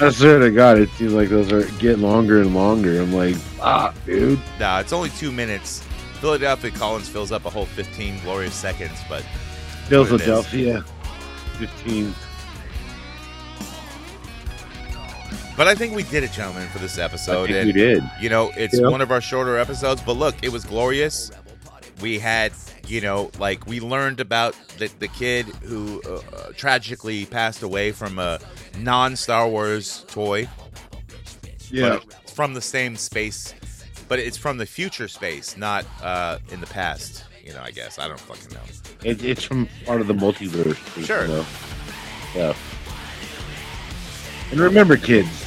S3: I swear to God, it seems like those are getting longer and longer. I'm like, ah, dude.
S2: Nah, it's only two minutes. Philadelphia Collins fills up a whole 15 glorious seconds, but what it is.
S3: Philadelphia, fifteen.
S2: But I think we did it, gentlemen, for this episode.
S3: think
S2: and,
S3: we did.
S2: You know, it's
S3: Yeah.
S2: one of our shorter episodes, but look, it was glorious. We had, you know, like we learned about the, the kid who uh, uh, tragically passed away from a non Star Wars toy.
S3: Yeah.
S2: It's from the same space, but it's from the future space, not uh, in the past. You know, I guess. I don't fucking know.
S3: It, it's from part of the multiverse. you
S2: Sure.
S3: know? Yeah. And remember, kids,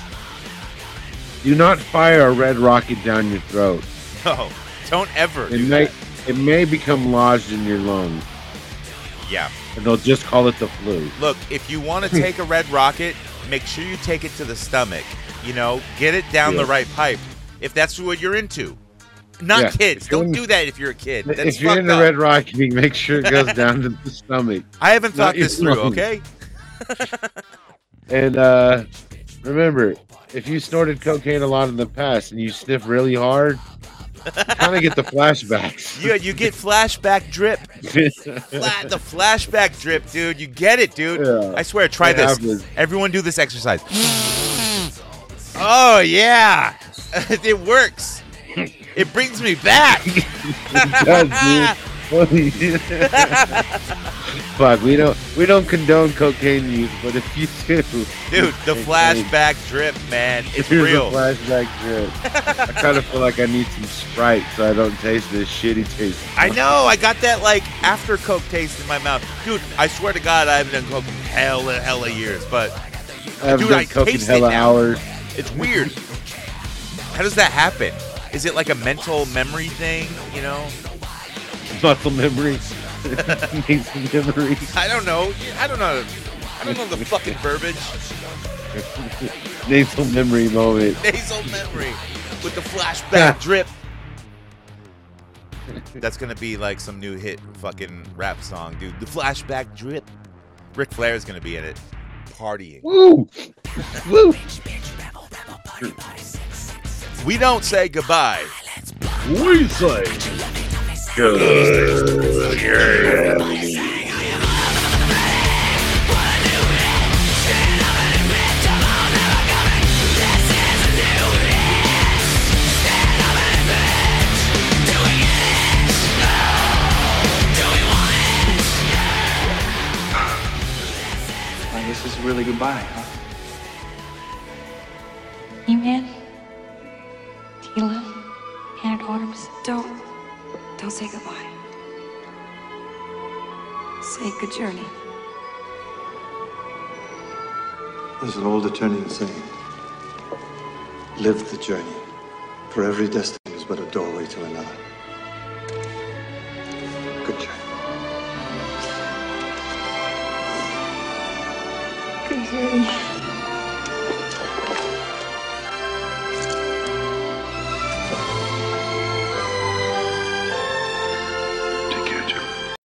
S3: do not fire a red rocket down your throat.
S2: No, don't ever.
S3: It
S2: do that.
S3: It may become lodged in your lungs,
S2: Yeah.
S3: and they'll just call it the flu.
S2: Look, if you want to take a red rocket, make sure you take it to the stomach. You know, get it down the right pipe. If that's what you're into. Not
S3: Yeah,
S2: kids. Don't
S3: in-
S2: do that if you're a kid. That's
S3: if you're in the red rocket, make sure it goes down to the stomach.
S2: I haven't thought this through,
S3: lungs.
S2: okay?
S3: And uh, remember, if you snorted cocaine a lot in the past and you sniff really hard, kind of get the flashbacks.
S2: You, you get flashback drip. The flashback drip, dude. You get it, dude.
S3: Yeah.
S2: I swear, try
S3: It
S2: this.
S3: happens.
S2: Everyone do this exercise. oh, yeah. it works. It brings me back.
S3: Fuck, we don't we don't condone cocaine use, but if you do,
S2: Dude, the flashback drip, man. It's
S3: Here's
S2: real.
S3: a flashback drip. I kind of feel like I need some Sprite so I don't taste this shitty taste.
S2: I know. I got that like after coke taste in my mouth, dude. I swear to God, I haven't done coke in hella hella years, but
S3: I haven't
S2: dude,
S3: done
S2: I
S3: coke in
S2: taste
S3: hella
S2: it now.
S3: hours.
S2: It's weird. How does that happen? Is it like a mental memory thing? You know?
S3: Muscle memory. Needs some memory.
S2: I don't know. I don't know. I don't know the fucking verbiage.
S3: Nasal memory moment.
S2: Nasal memory. with the flashback drip. That's gonna be like some new hit fucking rap song, dude. The flashback drip. Ric Flair's gonna be in it, partying.
S3: Woo! Woo!
S2: We don't say goodbye.
S3: We say
S17: I guess is really goodbye, huh?
S18: He-Man, Teela, Hannah Autumns, don't, don't say goodbye. Say good journey.
S19: There's an old Eternian saying Live the journey, for every destiny is but a doorway to another. Good journey.
S18: Good journey.